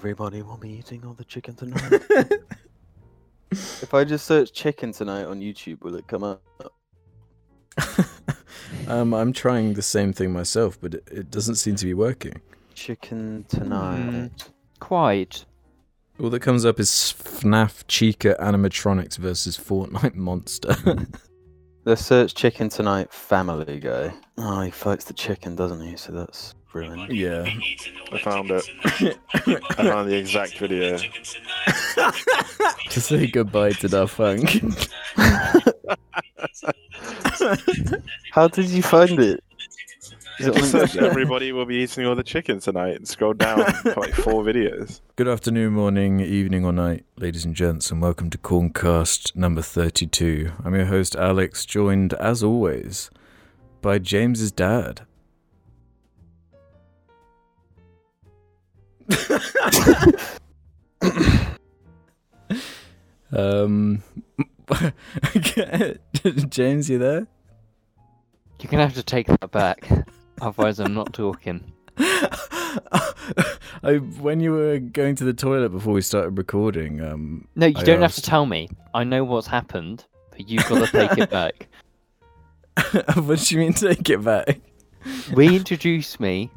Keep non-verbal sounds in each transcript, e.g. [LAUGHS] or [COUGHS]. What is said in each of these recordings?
Everybody will be eating all the chicken tonight. [LAUGHS] if I just search chicken tonight on YouTube, will it come up? [LAUGHS] um, I'm trying the same thing myself, but it, it doesn't seem to be working. Chicken tonight. Quite. All that comes up is FNAF Chica animatronics versus Fortnite Monster. [LAUGHS] Let's search chicken tonight. Family Guy. Oh, he fights the chicken, doesn't he? So that's ruined. yeah. I found it. I found the exact video. [LAUGHS] to say goodbye to Daft Punk. How did you find it? Is it Just search everybody will be eating all the chicken tonight and scroll down for like four videos. [LAUGHS] Good afternoon, morning, evening, or night, ladies and gents, and welcome to Corncast number 32. I'm your host, Alex, joined, as always, by James's dad. um, [LAUGHS] James, you there? You're gonna have to take that back. Otherwise, I'm not talking. [LAUGHS] I, when you were going to the toilet before we started recording, um, No, you I don't have to tell me. I know what's happened, but you've got to take it [LAUGHS] back. [LAUGHS] what do you mean take it back? Reintroduce me.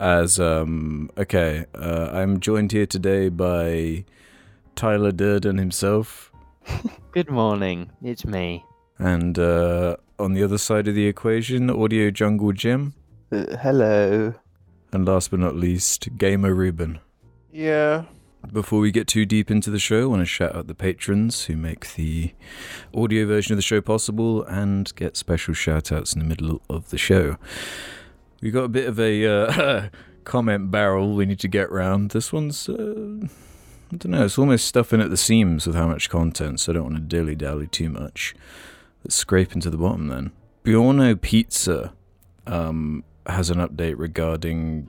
As um, okay, uh, I'm joined here today by Tyler Durden himself, Good morning. It's me. and uh, on the other side of the equation, Audio Jungle Jim, Uh, hello. and last but not least, Gamer Ruben. Yeah. Before we get too deep into the show, I want to shout out the patrons who make the audio version of the show possible and get special shout outs in the middle of the show. We got a bit of a uh, [LAUGHS] comment barrel we need to get round. This one's, uh, I don't know, it's almost stuffing at the seams with how much content, so I don't want to dilly dally too much. Let's scrape into the bottom then. Buono Pizza um, has an update regarding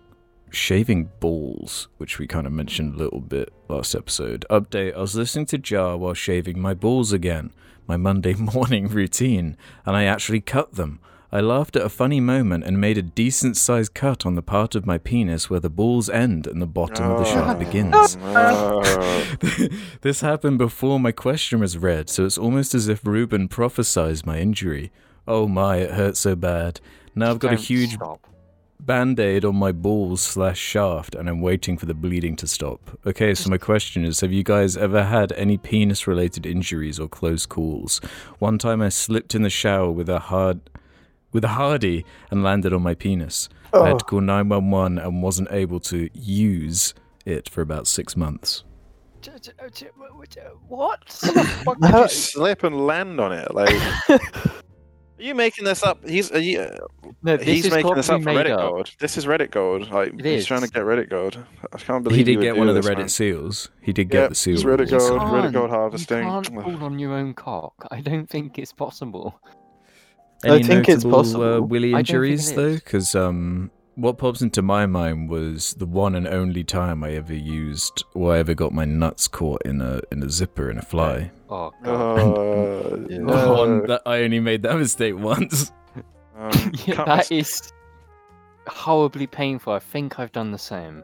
shaving balls, which we kind of mentioned a little bit last episode. Update I was listening to Jar while shaving my balls again, my Monday [LAUGHS] morning routine, and I actually cut them. I laughed at a funny moment and made a decent sized cut on the part of my penis where the balls end and the bottom of the shaft ah. begins. Oh. [LAUGHS] this happened before my question was read, so it's almost as if Ruben prophesied my injury. Oh my, it hurt so bad. Now I've got a Don't huge stop. Band aid on my balls slash shaft and I'm waiting for the bleeding to stop. Okay, so my question is have you guys ever had any penis related injuries or close calls? One time I slipped in the shower with a hard with a hardy and landed on my penis. I had to oh. call 911 and wasn't able to use it for about six months. What? [COUGHS] Fuck did you slip and land on it? Like, [LAUGHS] are you making this up? He's are you, No, this he's is making this up probably for Reddit up. gold. This is Reddit gold. Like It he's is. trying to get Reddit gold. I can't believe He did would get one of the Reddit man. seals. He did get Yep, the seal. it's Reddit gold. Reddit gold harvesting. You harvesting. can't fall on your own cock. I don't think it's possible. Any I think it's notable, Uh, possible. willy I injuries though, because um, what pops into my mind was the one and only time I ever used, or I ever got my nuts caught in a in a zipper in a fly. Oh god. Uh, Yeah. no. One that I only made that [LAUGHS] mistake once. Um, [LAUGHS] yeah, cut that my- is horribly painful. I think I've done the same.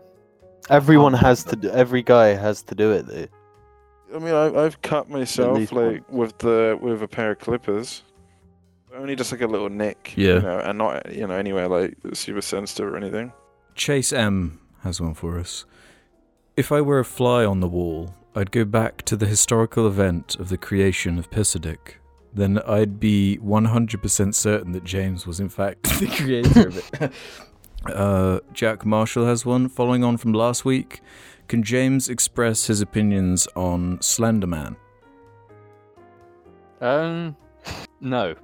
Everyone has to. Do, every guy has to do it though. I mean, I, I've cut myself least like with the with a pair of clippers. Only just like a little nick. Yeah. You know, and not you know anywhere like super sensitive or anything. Chase M has one for us. If I were a fly on the wall, I'd go back to the historical event of the creation of Pissadick. Then I'd be 100% certain that James was in fact [LAUGHS] the creator of it. [LAUGHS] Uh, Jack Marshall has one. Following on from last week, can James express his opinions on Slenderman? Um, no.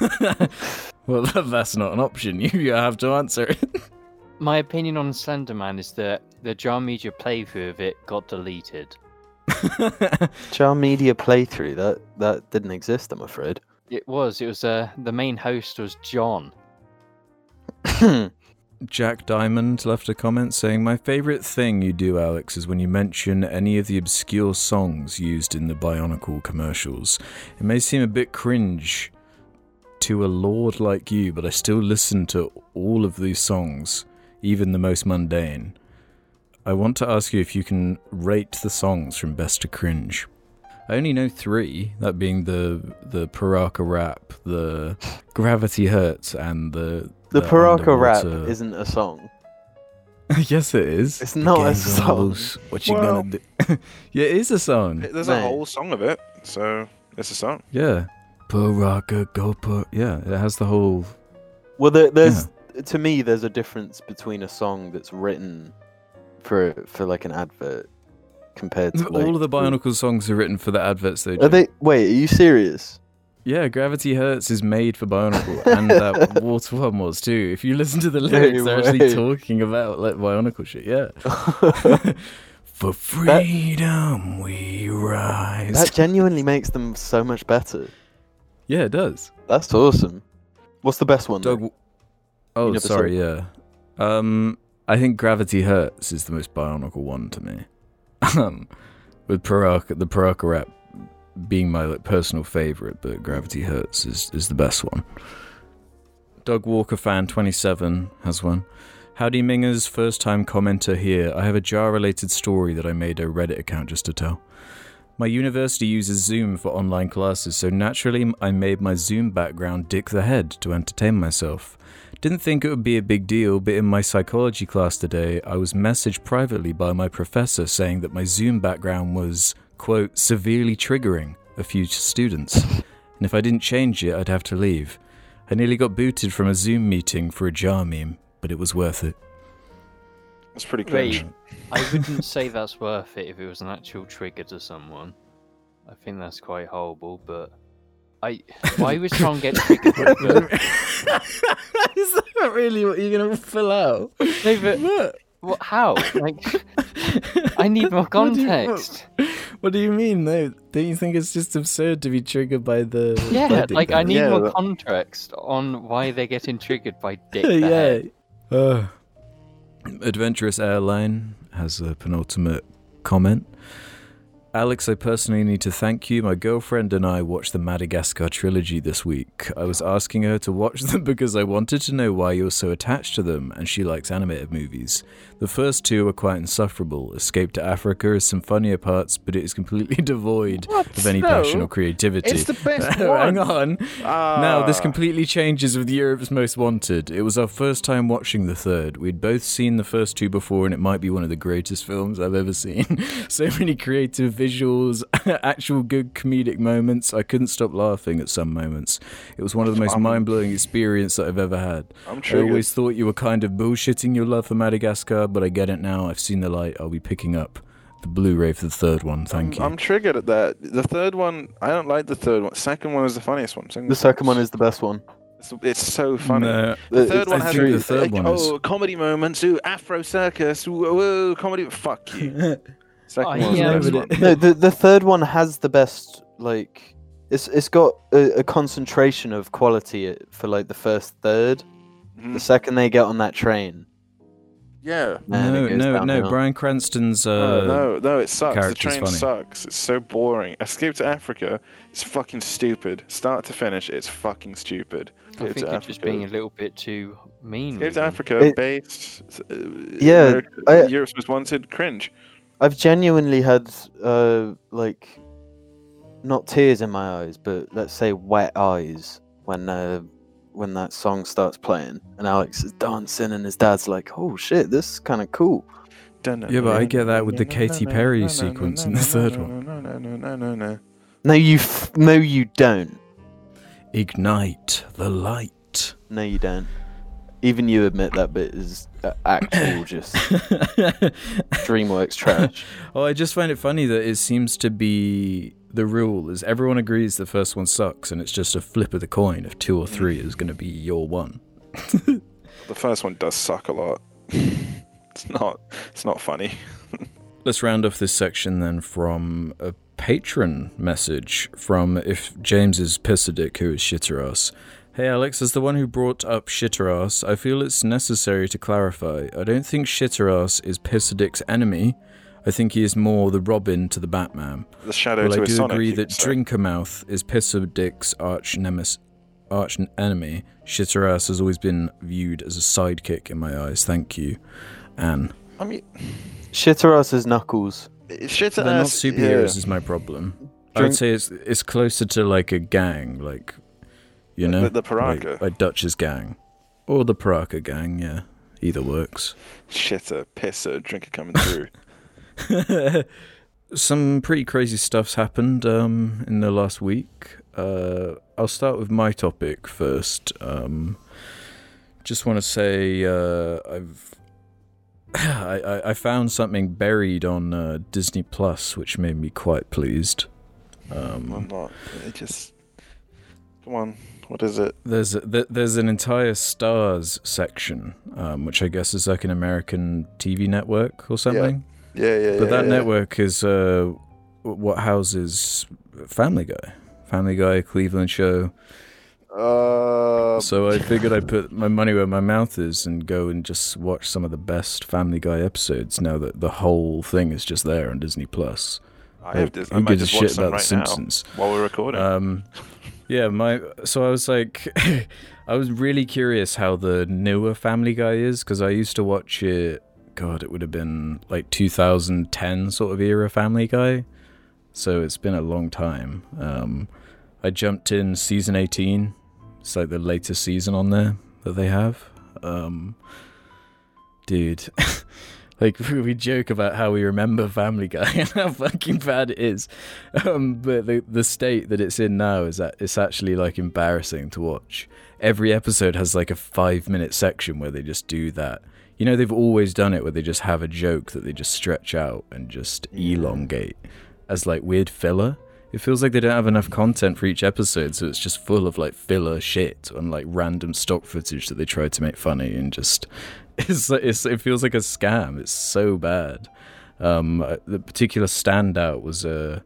[LAUGHS] well, that's not an option. [LAUGHS] You have to answer it. [LAUGHS] My opinion on Slenderman is that the Jar Media playthrough of it got deleted. Jar Media playthrough that that didn't exist. I'm afraid. It was. It was. Uh, the main host was John. Jack Diamond left a comment saying, My favourite thing you do, Alex, is when you mention any of the obscure songs used in the Bionicle commercials. It may seem a bit cringe to a lord like you, but I still listen to all of these songs, even the most mundane. I want to ask you if you can rate the songs from best to cringe. I only know three, that being the the Piraka rap, the [LAUGHS] Gravity Hurts, and the The Piraka rap isn't a song. [LAUGHS] yes, it is. It's The not a song. loose. What you Well- gonna do? [LAUGHS] yeah, it is a song. There's Mate. a whole song of it, so it's a song. Yeah, Piraka go par. Yeah, it has the whole. Well, there, there's to me, there's a difference between a song that's written for for like an advert compared to like, All of the Bionicle songs are written for the adverts. Though. Are they? Wait, are you serious? Yeah, Gravity Hurts is made for Bionicle, [LAUGHS] and uh, that Water One was too. If you listen to the lyrics, they're actually talking about like Bionicle shit. Yeah. [LAUGHS] For freedom we rise. that genuinely makes them so much better. Yeah, it does. That's awesome. What's the best one? Doug. Oh, sorry. Yeah. Um, I think Gravity Hurts is the most Bionicle one to me. Um, with Piraka, the Piraka rap being my like personal favorite, but Gravity Hurts is is the best one. Doug Walker fan 27 has one. Howdy Mingers, first time commenter here. I have a jar related story that I made a Reddit account just to tell. My university uses Zoom for online classes, so naturally I made my Zoom background Dick the Head to entertain myself. Didn't think it would be a big deal, but in my psychology class today, I was messaged privately by my professor saying that my Zoom background was, quote, severely triggering a few students, and if I didn't change it, I'd have to leave. I nearly got booted from a Zoom meeting for a jar meme, but it was worth it. It's pretty cringe. Wait, I wouldn't [LAUGHS] say that's worth it if it was an actual trigger to someone. I think that's quite horrible, but I why would someone get triggered? by that? [LAUGHS] [LAUGHS] Is that really what you're gonna fill out? No, but What? what? How? Like, I need more What do you- context. What do you mean, though? Don't you think it's just absurd to be triggered by the? Yeah, by Dick like I need Yeah, more that- context on why they're getting triggered by Dick. the yeah. Head. Adventurous Airline has a penultimate comment. Alex, I personally need to thank you. My girlfriend and I watched the Madagascar trilogy this week. I was asking her to watch them [LAUGHS] because I wanted to know why you're so attached to them, and she likes animated movies. The first two are quite insufferable. Escape to Africa has some funnier parts, but it is completely [LAUGHS] devoid of any No, passion or creativity. It's the [LAUGHS] best Hang on. Ah. Now, this completely changes with Europe's Most Wanted. It was our first time watching the third. We'd both seen the first two before, and it might be one of the greatest films I've ever seen. so many creative visuals, [LAUGHS] actual good comedic moments. I couldn't stop laughing at some moments. It was one of the most mind blowing experiences that I've ever had. I'm I triggered. always thought you were kind of bullshitting your love for Madagascar, but I get it now. I've seen the light. I'll be picking up the Blu-ray for the third one. Thank I'm, you. I'm triggered at that. The third one, I don't like the third one. Second one is the funniest one. The second one is the best one. It's, it's so funny. No, The third it's one I has think a- the third like, one oh is- comedy moments, ooh Afro circus, ooh, ooh comedy. Fuck you. [LAUGHS] Second Oh, yeah, the one. No, the the third one has the best like. It's it's got a, a concentration of quality for like the first third. Mhm. The second they get on that train, Yeah. no, no, no. downhill. Bryan Cranston's. Uh, no, no, no, it sucks. The train funny. sucks. It's so boring. Escape to Africa is fucking stupid. Start to finish, it's fucking stupid. I Escape think to you're just being a little bit too mean. Escape with to. Africa, It- base. Uh, Yeah, America, I- Europe's most wanted. Cringe. I've genuinely had uh like not tears in my eyes, but let's say wet eyes when uh when that song starts playing and Alex is dancing and his dad's like, "Oh shit, this is kind of cool." Yeah, but I get that with the Katy Perry sequence in the third one. No, no, no, no, no, no. No, you f- no, you don't. Ignite the light. No, you don't. Even you admit that bit is uh, actual [LAUGHS] just DreamWorks trash. [LAUGHS] Oh, I just find it funny that it seems to be the rule is everyone agrees the first one sucks, and it's just a flip of the coin if two or three is going to be your one. [LAUGHS] The first one does suck a lot. it's not. It's not funny. Let's round off this section then from a patron message from if James is Pissadick, who is Shitterass. Hey Alex, as the one who brought up Shitterass, I feel it's necessary to clarify. I don't think Shitterass is Pissadick's enemy. I think he is more the Robin to the Batman. The shadow Well, to I do Sonic. agree that could say. Drinkermouth is Pissadick's arch nemesis. Arch enemy. Shitterass has always been viewed as a sidekick in my eyes. Thank you, Anne. I mean, Shitter ass as Knuckles. shit They're not ass. superheroes, is my problem. I would say it's it's closer to like a gang, like you know, The- the like, Piraka. like Dutch's gang, or the Piraka gang. Yeah, either works. Shitter, pisser, drinker coming through. [LAUGHS] Some pretty crazy stuff's happened um, in the last week. Uh, I'll start with my topic first. Um, just want to say uh, I've [SIGHS] I, I- found something buried on uh, Disney Plus, which made me quite pleased. I'm Um, not. It just. Come on. What is it? there's a, th- there's an entire stars section, um, which I guess is like an American TV network or something. Yeah, yeah, yeah. But that yeah. network is uh, what houses Family Guy, Family Guy, Cleveland Show. Uh, So I figured I'd put my money where my mouth is and go and just watch some of the best Family Guy episodes. Now that the whole thing is just there on Disney Plus. I have this. I Who might just watch shit about right The Simpsons? now while we're recording. Um, yeah, my so I was like, [LAUGHS] I was really curious how the newer Family Guy is because I used to watch it. God, it would have been like 2010 sort of era Family Guy. So it's been a long time. Um, I jumped in season 18. It's like the latest season on there that they have. Um, dude. [LAUGHS] Like [LAUGHS] we joke about how we remember Family Guy [LAUGHS] and how fucking bad it is, um, but the the state that it's in now is that it's actually like embarrassing to watch. Every episode has like a five minute section where they just do that. You know they've always done it where they just have a joke that they just stretch out and just elongate as like weird filler. It feels like they don't have enough content for each episode, so it's just full of like filler shit and like random stock footage that they try to make funny and just [LAUGHS] it's, it's it feels like a scam. It's so bad. Um, uh, the particular standout was a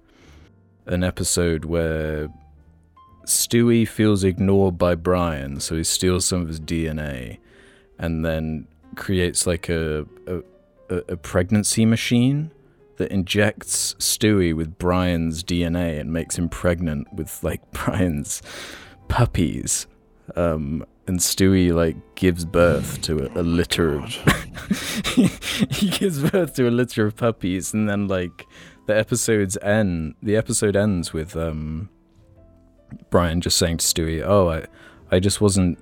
an episode where Stewie feels ignored by Brian, so he steals some of his DNA, and then creates like a, a a pregnancy machine that injects Stewie with Brian's DNA and makes him pregnant with like [LAUGHS] Brian's puppies. Um, and Stewie like gives birth to a, a litter of [LAUGHS] he gives birth to a litter of puppies and then like the episode's end the episode ends with um Brian just saying to Stewie, "Oh, I I just wasn't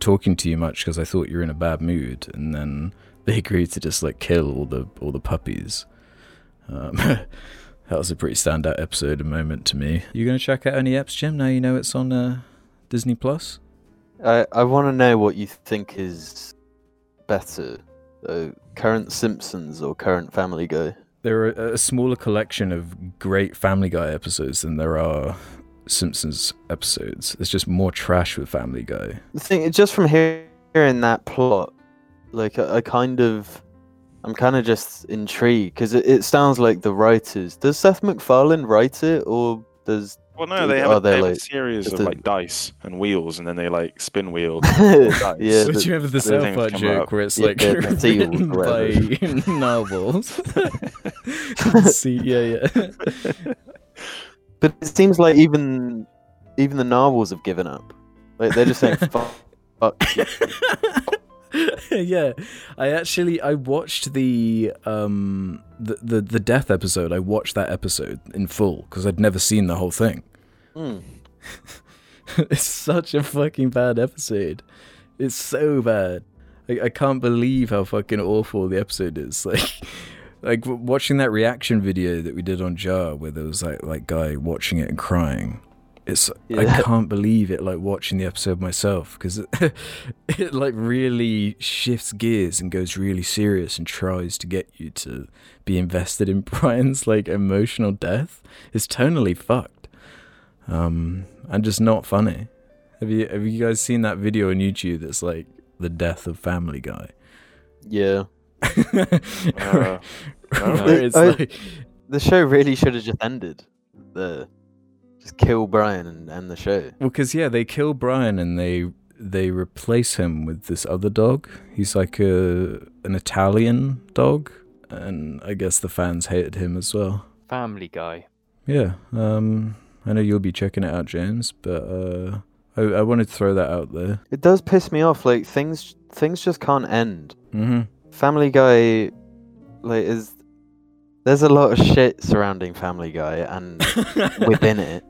talking to you much because I thought you were in a bad mood." And then they agree to just like kill all the all the puppies. Um, [LAUGHS] that was a pretty standout episode, a moment to me. You gonna check out any eps, Jim? Now you know it's on uh, Disney Plus. I I want to know what you think is better, uh, current Simpsons or current Family Guy. There are a smaller collection of great Family Guy episodes than there are Simpsons episodes. There's just more trash with Family Guy. The thing, just from hear- hearing that plot, like I, I kind of, I'm kind of just intrigued because it, it sounds like the writers. Does Seth MacFarlane write it, or does well, no, they have, are a, they they have a series of a- like dice and wheels, and then they like spin wheels. [LAUGHS] [LAUGHS] yeah? So the- do you remember the the South things Park joke up. where it's Yeah, like the- the seals or written by [LAUGHS] novels? See, yeah, yeah. But it seems like even even the narwhals have given up. Like they're just saying fuck. fuck yeah, I actually I watched the um the, the the death episode. I watched that episode in full because I'd never seen the whole thing. Hmm. [LAUGHS] it's such a fucking bad episode. It's so bad. I, I can't believe how fucking awful the episode is. [LAUGHS] Like, like w- watching that reaction video that we did on Jar, where there was like like guy watching it and crying. It's I can't believe it. Like watching the episode myself because it, [LAUGHS] it like really shifts gears and goes really serious and tries to get you to be invested in Brian's like emotional death. It's tonally fucked um, and just not funny. Have you have you guys seen that video on YouTube that's like the death of Family Guy? Yeah. [LAUGHS] Uh, it's I- like, The show really should have just ended. The just kill Brian and end the show. well, because yeah, they kill Brian and they they replace him with this other dog. He's like a an Italian dog, and I guess the fans hated him as well. Family Guy. Yeah, um, I know you'll be checking it out, James, but uh, I, I wanted to throw that out there. It does piss me off. Like things things just can't end. hmm Family Guy like is there's a lot of shit surrounding Family Guy and [LAUGHS] within it,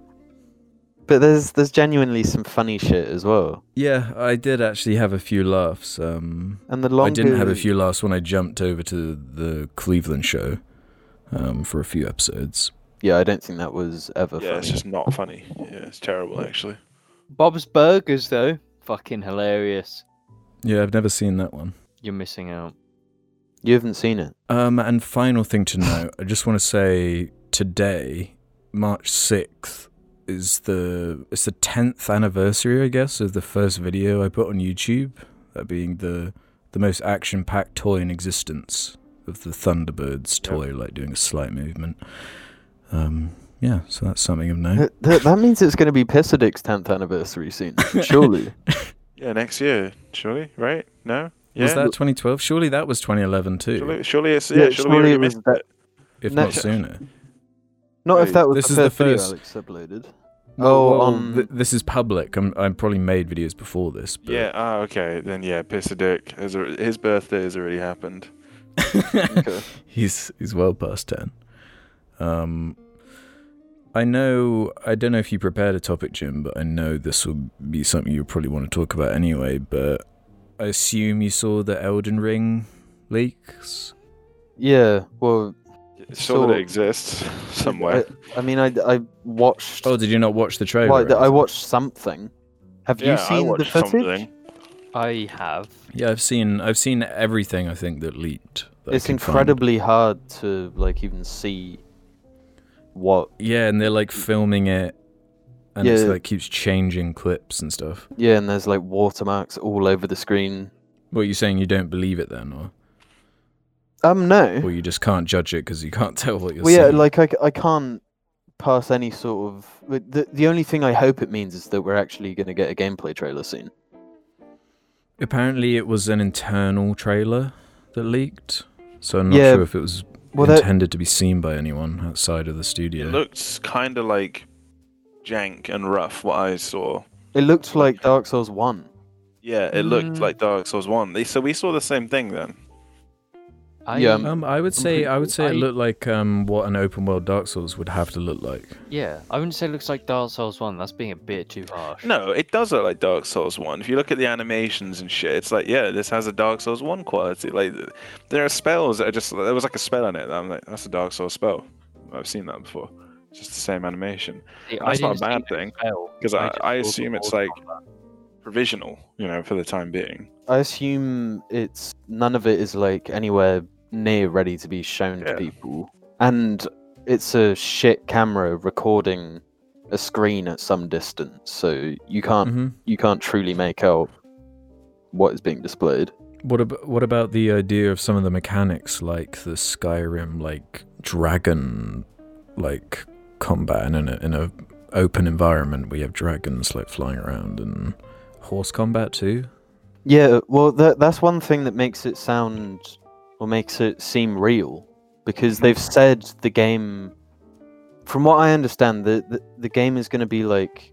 but there's there's genuinely some funny shit as well. yeah, I did actually have a few laughs. Um, And the longer I didn't have a few laughs when I jumped over to the Cleveland show um, for a few episodes. Yeah, I don't think that was ever Yeah, funny. it's just not funny. Yeah, it's terrible actually. Bob's Burgers, though, fucking hilarious. Yeah, I've never seen that one. You're missing out. You haven't seen it. Um, and final thing to note, I just want to say today, March sixth, is the it's the tenth anniversary, I guess, of the first video I put on YouTube. That being the the most action packed toy in existence of the Thunderbirds toy, like doing a slight movement. Um, yeah, so that's something of note. Th- th- that means it's going to be Pissadick's 10th anniversary soon. [LAUGHS] Surely. Yeah, next year, surely, right? No? Yeah. Was that 2012? Surely that was 2011 too, Surely, surely it's Yeah, yeah. Surely, surely it was that- if No. not sooner. Not if that was this the is the first video first- Alex uploaded. Oh, Well, on th- this is public. I'm I probably made videos before this. But Yeah. Ah, okay. Then yeah, Pissadick. Has al- his birthday has already happened. [LAUGHS] Okay. he's he's well past ten. Um, I know. I don't know if you prepared a topic, Jim, but I know this will be something you probably want to talk about anyway. But I assume you saw the Elden Ring leaks. Yeah, well, Saw that So- it exists [LAUGHS] somewhere. I, I mean, I, I watched. Oh, did you not watch the trailer? well, or I watched something. Have yeah, you I seen the watched footage? something. I have. Yeah, I've seen. I've seen everything. I think that leaked. that It's could find. incredibly hard to like even see what. Yeah, and they're like filming it, and it's Yeah. like keeps changing clips and stuff. Yeah, and there's like watermarks all over the screen. What are you saying? You don't believe it then, or Um, no. or you just can't judge it because you can't [LAUGHS] tell what you're Well, yeah, seeing? like I can't pass any sort of. The the only thing I hope it means is that we're actually going to get a gameplay trailer soon. Apparently, it was an internal trailer that leaked, so I'm not Yeah, sure if it was Well, that, intended to be seen by anyone outside of the studio. It looked kind of like jank and rough. What I saw. it looked like Dark Souls One. Yeah, it looked Mm. like Dark Souls One. They- So we saw the same thing then. I, Yeah, um, um, I would say I would say it looked like um what an open world Dark Souls would have to look like. yeah, I wouldn't say it looks like Dark Souls 1. That's being a bit too harsh. No, it does look like Dark Souls One. If you look at the animations and shit, it's like yeah, this has a Dark Souls One quality. Like there are spells that are just there was like a spell in it. That I'm like that's a Dark Souls spell. I've seen that before. It's just the same animation. See, That's not a bad thing, because I- just I assume it's like- combat. Provisional, you know, for the time being. I assume it's none of it is like anywhere near ready to be shown to people, and it's a shit camera recording a screen at some distance, so you can't hmm you can't truly make out what is being displayed. What about what about the idea of some of the mechanics, like the Skyrim, like dragon, like combat in a in a open environment we have dragons like flying around and horse combat too? Yeah, well, that that's one thing that makes it sound or makes it seem real because they've said the game. From what I understand, the the, the game is going to be like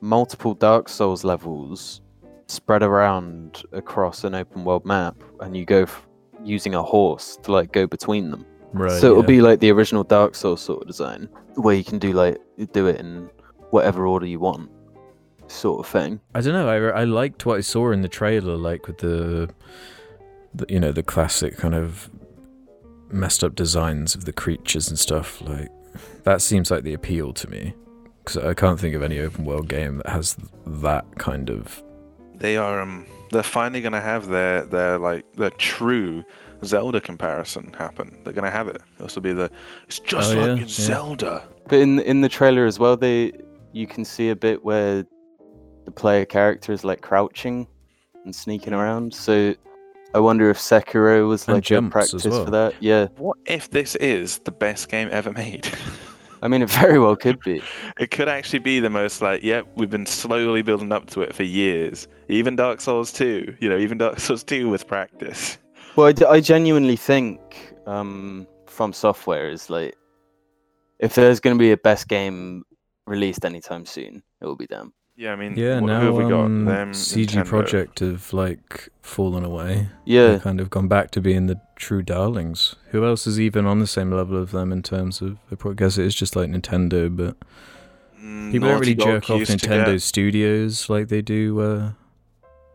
multiple Dark Souls levels spread around across an open world map, and you go f- using a horse to like go between them. Right. so it'll yeah. be like the original Dark Souls sort of design, where you can do like do it in whatever order you want, sort of thing. I don't know. I, I liked what I saw in the trailer, like with the, the you know the classic kind of messed up designs of the creatures and stuff. Like that seems like the appeal to me because I can't think of any open world game that has that kind of. They are um they're finally gonna have their their like their true Zelda comparison happen. They're gonna have it. This will be the it's just Oh, like yeah, in yeah. Zelda. But in in the trailer as well, they you can see a bit where the player character is like crouching and sneaking around. So I wonder if Sekiro was like a practice well. for that. Yeah, What if this is the best game ever made? [LAUGHS] I mean it very well could be. it could actually be the most like, yep, we've been slowly building up to it for years. Even Dark Souls 2, you know, even Dark Souls 2 with practice. Well, I, d- I genuinely think um, From Software is like if there's going to be a best game released anytime soon, it will be them. Yeah, I mean, Yeah, wh- now who have we got? um, Them, CD Nintendo. Projekt have like fallen away. Yeah, They've kind of gone back to being the true darlings. Who else is even on the same level of them in terms of? I probably guess it is just like Nintendo, but Mm, people don't really Dog jerk off Nintendo get- Studios like they do, uh,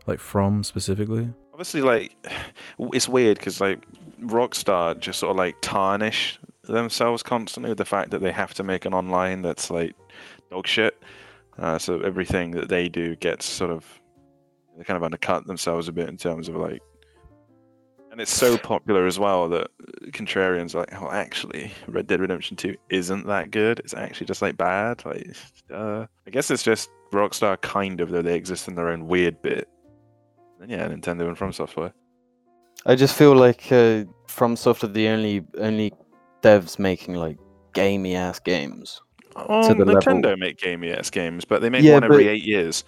like From specifically. Obviously, like it's weird because like Rockstar just sort of like tarnish themselves constantly with the fact that they have to make an online that's like dog shit. Uh, so everything that they do gets sort of they kind of undercut themselves a bit in terms of like, and it's so popular as well that contrarians are like, oh, actually, Red Dead Redemption Two isn't that good. It's actually just like bad. Like, uh, I guess it's just Rockstar kind of though they exist in their own weird bit. And yeah, Nintendo and From Software. I just feel like uh, FromSoft are the only only devs making like gamey ass games. Oh, the level- Nintendo make gamey ass games, but they make Yeah, one every eight years.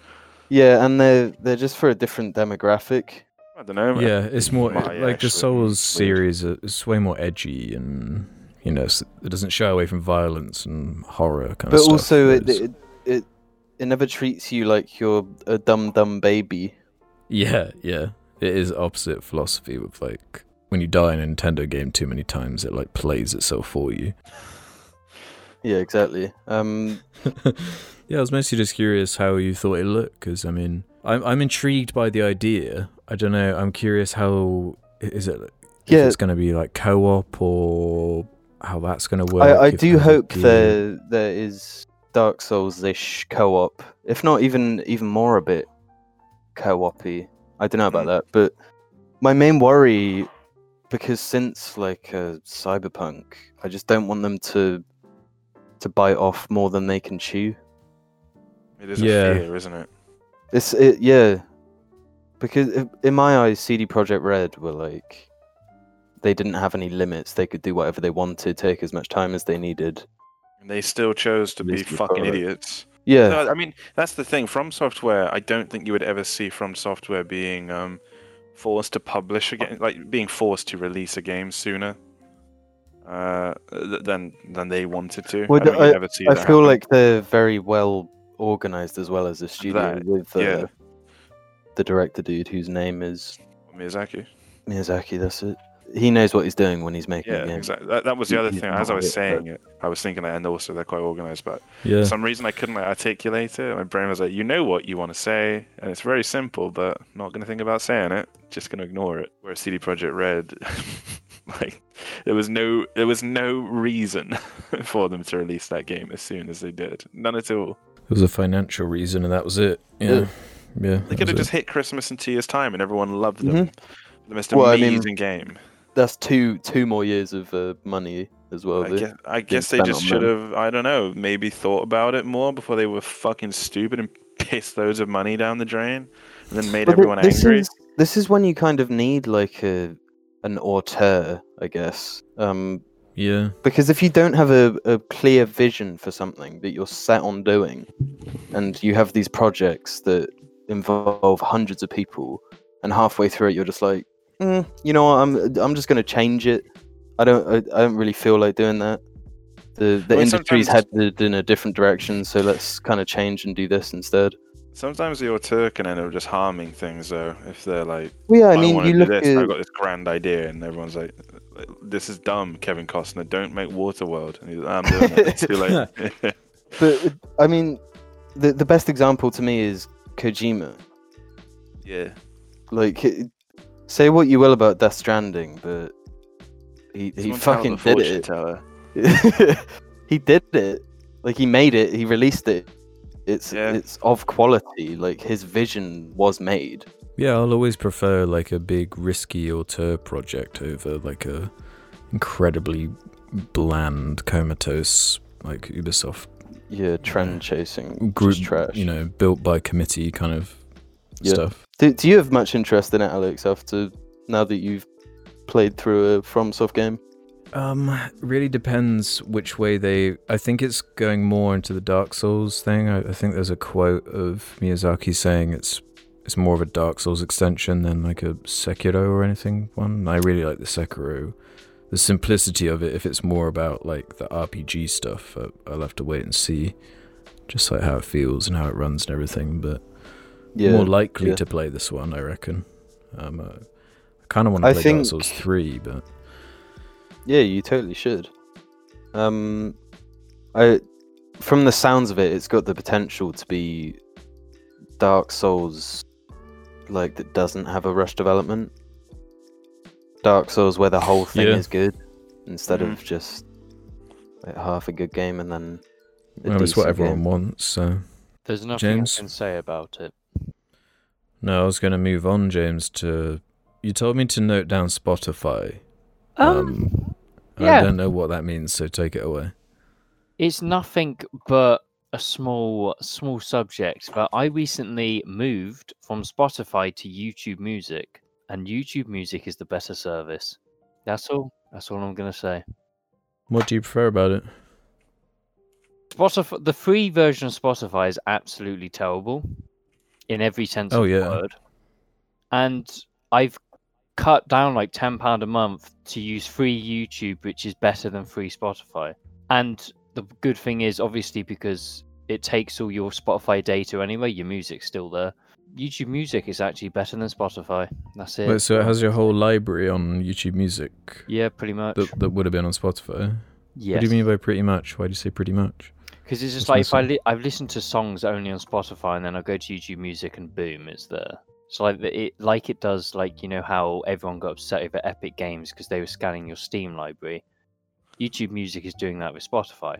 Yeah, and they're they're just for a different demographic. I don't know. Yeah, it's more Why, like the? Souls series is way more edgy and you know it doesn't shy away from violence and horror kind But of stuff. But also, it, it it it never treats you like you're a dumb dumb baby. yeah, yeah, it is opposite philosophy with like when you die in a Nintendo game too many times, it like plays itself for you. Yeah, exactly. Um, [LAUGHS] yeah, I was mostly just curious how you thought it looked because I mean, I'm I'm intrigued by the idea. I don't know. I'm curious how is it. Yeah. it's going to be like co-op or how that's going to work. I, I do hope there there is Dark Souls ish co op, if not even even more a bit co op-y. I don't know about Mm. that, but my main worry, because since like uh, Cyberpunk, I just don't want them to to bite off more than they can chew. It is Yeah. a fear, isn't it? It's it, yeah, because in my eyes, CD Projekt Red were like they didn't have any limits. They could do whatever they wanted, take as much time as they needed. And they still chose to be fucking product. idiots. Yeah, No, I mean, that's the thing. From Software, I don't think you would ever see From Software being um, forced to publish again, like being forced to release a game sooner uh, than than they wanted to. Well, I, don't think ever see I feel happen. like they're very well organized as well as a studio That- with uh, yeah. the director dude whose name is Miyazaki. Miyazaki. That's it. He knows what he's doing when he's making Yeah, a game. exactly. That, that was the other he's thing. As I was it, saying but- it, I was thinking that, and also they're quite organized. But Yeah. for some reason, I couldn't like, articulate it. My brain was like, "You know what you want to say, and it's very simple, but not going to think about saying it. Just going to ignore it." Whereas CD Projekt Red, [LAUGHS] like, there was no, there was no reason [LAUGHS] for them to release that game as soon as they did. None at all. It was a financial reason, and that was it. Yeah, yeah. They could have just hit Christmas in two years' time, and everyone loved them. The most Mm-hmm. Well, I mean, amazing game. That's two two more years of uh, money as well. I guess, I guess they just should have, I don't know, maybe thought about it more before they were fucking stupid and [LAUGHS] pissed loads of money down the drain and then made But thi- everyone this angry. Is, this is when you kind of need like a an auteur, I guess. Um, Yeah, Because if you don't have a, a clear vision for something that you're set on doing, and you have these projects that involve hundreds of people, and halfway through it you're just like, mm, you know what, I'm I'm just gonna change it. I don't I, I don't really feel like doing that. The the Well, industry's headed in a different direction, so let's kind of change and do this instead. Sometimes the auteur can end up just harming things, though. If they're like, Well, yeah, I I, mean, want you look this, I've got this grand idea, and everyone's like, this is dumb, Kevin Costner. Don't make Waterworld. And he's like, I'm doing it. It's too late. [LAUGHS] but I mean, the the best example to me is Kojima. yeah. Like, say what you will about Death Stranding, but he he Someone fucking did it. teller. [LAUGHS] he did it. Like he made it. He released it. It's Yeah. it's of quality. Like his vision was made. yeah. I'll always prefer like a big risky auteur project over like a incredibly bland, comatose like Ubisoft Yeah, trend chasing, group, just trash. you know, built by committee kind of Yeah. stuff. Do, do you have much interest in it, Alex? After now that you've played through a FromSoft game? Um, really depends which way they. I think it's going more into the Dark Souls thing. I, I think there's a quote of Miyazaki saying it's it's more of a Dark Souls extension than like a Sekiro or anything. One I really like the Sekiro, the simplicity of it. If it's more about like the RPG stuff, uh, I'll have to wait and see. just like how it feels and how it runs and everything. But Yeah, more likely yeah. to play this one, I reckon. Um, uh, I kind of want to I play think- Dark Souls three, but Yeah, you totally should. Um, I, from the sounds of it, it's got the potential to be Dark Souls, like that doesn't have a rush development. Dark Souls, where the whole thing Yeah. is good, instead Mhm. of just like half a good game and then. a well, it's what everyone game. wants. So There's nothing James? I can say about it. No, I was going to move on, James. To you told me to note down Spotify. Um, I yeah. don't know what that means, so take it away. It's nothing but a small small subject, but I recently moved from Spotify to YouTube Music, and YouTube Music is the better service. That's all. That's all I'm gonna say. What do you prefer about it? Spotify, the free version of Spotify is absolutely terrible in every sense Oh, of yeah. the word. And I've cut down like ten pound a month to use free YouTube, which is better than free Spotify. And the good thing is, obviously, because it takes all your Spotify data anyway, your music's still there. YouTube Music is actually better than Spotify. That's it. Wait, so it has your whole library on YouTube Music yeah, pretty much. that, that would have been on Spotify. yes. What do you mean by pretty much? Why do you say pretty much? Because it's just like if I li- I've listened to songs only on Spotify and then I go to YouTube Music and boom, it's there. So like it like it does like you know how everyone got upset over Epic Games because they were scanning your Steam library. YouTube Music is doing that with Spotify.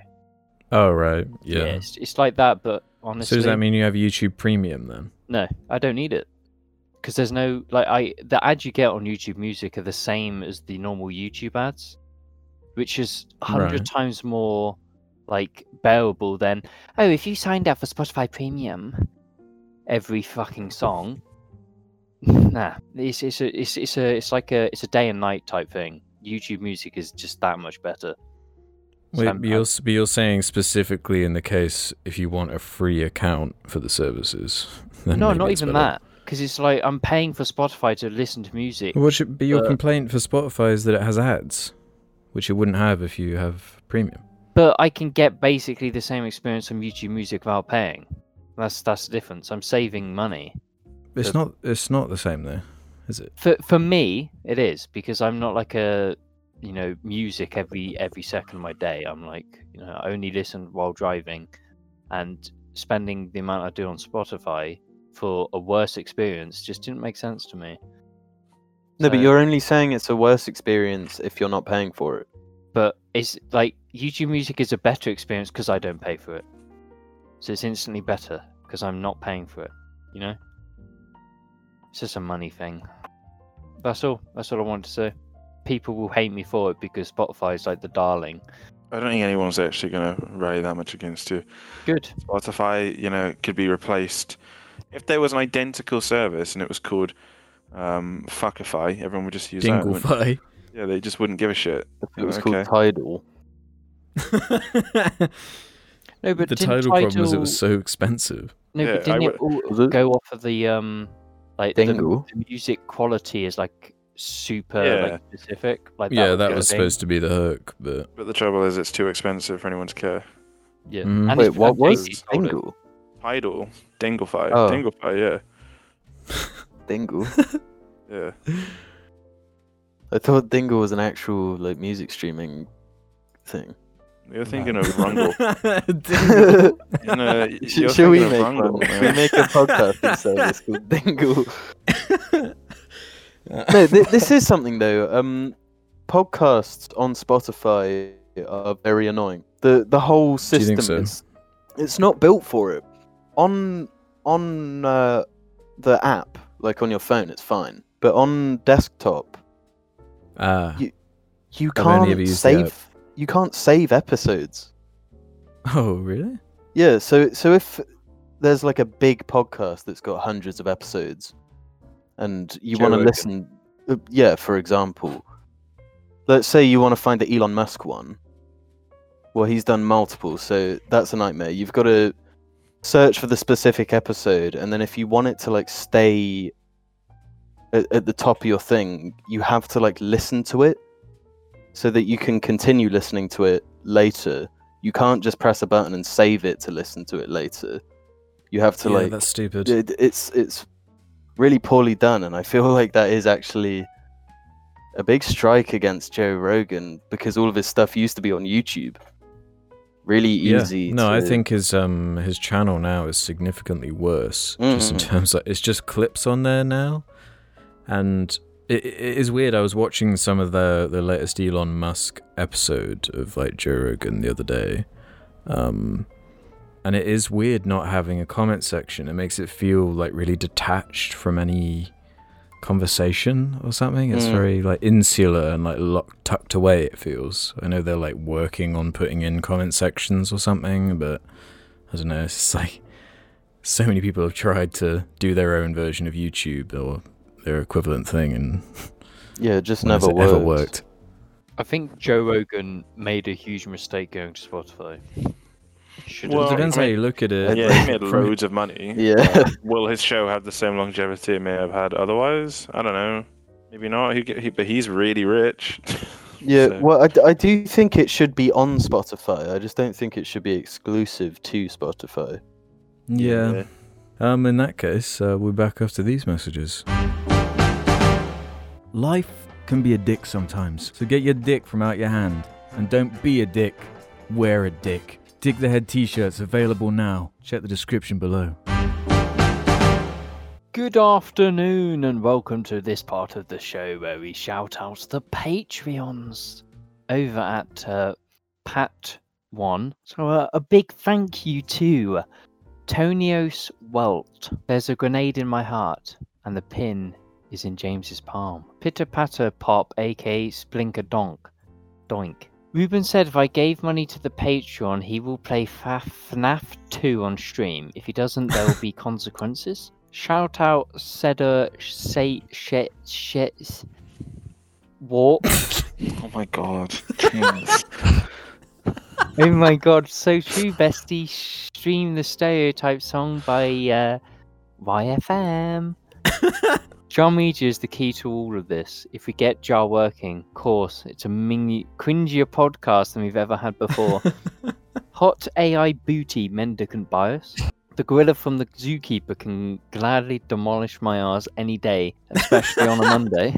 Oh right, yeah. it's, it's like that, but honestly, so does that mean you have YouTube Premium then? no, I don't need it because there's no like I the ads you get on YouTube Music are the same as the normal YouTube ads, which is a hundred Right. times more like bearable than oh if you signed up for Spotify Premium, every fucking song. [LAUGHS] Nah, it's it's a it's it's a it's like a it's a day and night type thing. YouTube Music is just that much better. Wait, I'm- but you're, but you're saying specifically in the case if you want a free account for the services. [LAUGHS] Then no, not even better. that. Because it's like I'm paying for Spotify to listen to music. What should be your Uh, complaint for Spotify is that it has ads, which it wouldn't have if you have premium. But I can get basically the same experience on YouTube Music without paying. That's that's the difference. I'm saving money. It's Does- not. It's not the same though, is it? For for me, it is because I'm not like a you know music every every second of my day. I'm like you know I only listen while driving, and spending the amount I do on Spotify for a worse experience just didn't make sense to me. No, but you're only saying it's a worse experience if you're not paying for it. but it's like YouTube Music is a better experience because I don't pay for it. So it's instantly better because I'm not paying for it. You know, it's just a money thing. That's all. That's all I wanted to say. People will hate me for it because Spotify is like the darling. I don't think anyone's actually going to rally that much against you. Good. Spotify, you know, could be replaced. If there was an identical service and it was called um, Fuckify, everyone would just use that. wouldn't- Dinglefy. Yeah, they just wouldn't give a shit. If it was Okay. called Tidal. No, but the didn't Tidal problem was it was so expensive. No, Yeah, but didn't it all Was go off of the um, like the, the music quality is like super Yeah. like specific. Like yeah, was that was thing. supposed to be the hook, but But the trouble is, it's too expensive for anyone to care. Yeah. Mhm. And Wait, what was Jay-Z told. Dingle? Tidal, Dinglefy, Oh. Dinglefy, yeah, [LAUGHS] Dingle. [LAUGHS] yeah. I thought Dingle was an actual like music streaming thing. You're thinking of Rumble. [LAUGHS] Dingle. You [LAUGHS] know, you're Should we make of Rumble, one? man. We make a podcasting service [LAUGHS] called Dingle. no, th- this is something though. Um, podcasts on Spotify are very annoying. the The whole system so? is it's not built for it. On on uh, the app, like on your phone, it's fine, but on desktop, ah. You- you I've can't used the save. You can't save episodes. Oh, really? Yeah, so so if there's like a big podcast that's got hundreds of episodes, and you want to listen, uh, yeah, for example, let's say you want to find the Elon Musk one. Well, he's done multiple, so that's a nightmare. You've got to search for the specific episode, and then if you want it to like stay at, at the top of your thing, you have to like listen to it, so that you can continue listening to it later You can't just press a button and save it to listen to it later. You have to yeah, like that's stupid. it, it's it's really poorly done, and I feel [LAUGHS] like that is actually a big strike against Joe Rogan because all of his stuff used to be on YouTube. Really easy. Yeah. No, I think his um his channel now is significantly worse. Just in Mhm. terms of it's just clips on there now, and it, it is weird. I was watching some of the the latest Elon Musk episode of like Joe Rogan the other day, um, and it is weird not having a comment section. It makes it feel like really detached from any conversation or something. It's Mm. very like insular and like locked tucked away. It feels. I know they're like working on putting in comment sections or something, but I don't know. It's like so many people have tried to do their own version of YouTube or their equivalent thing, and [LAUGHS] yeah, it just [LAUGHS] never worked. ever worked. I think Joe Rogan made a huge mistake going to Spotify. Should Well, it depends how you look at it. Yeah, like, he made [LAUGHS] loads of money. Yeah. Will his show have the same longevity it may have had otherwise? I don't know. Maybe not. He, he but he's really rich. Yeah, So- well, I do think it should be on Spotify. I just don't think it should be exclusive to Spotify. yeah. Um, in that case, uh, we're back after these messages. Life can be a dick sometimes, so get your dick from out your hand. And don't be a dick, wear a dick. Dick the Head t shirts available now. Check the description below. Good afternoon, and welcome to this part of the show where we shout out the Patreons over at uh, Pat One. So uh, a big thank you to Tonios Welt. There's a grenade in my heart, and the pin is in James's palm. Pitter Patter Pop, aka Splinker Donk, Doink. Ruben said if I gave money to the Patreon, he will play Fa- FNAF 2 on stream. If he doesn't, there will be [LAUGHS] consequences. Shout out Cedar say shit shit walk. [LAUGHS] Oh my god. Jeez. [LAUGHS] oh my god, so true, bestie. Stream the stereotype song by uh, YFM. Jar Media is the key to all of this. If we get Jar working, of course, it's a mini- cringier podcast than we've ever had before. [LAUGHS] Hot AI booty mendicant bias. The gorilla from the zookeeper can gladly demolish my arse any day, especially on a [LAUGHS] Monday.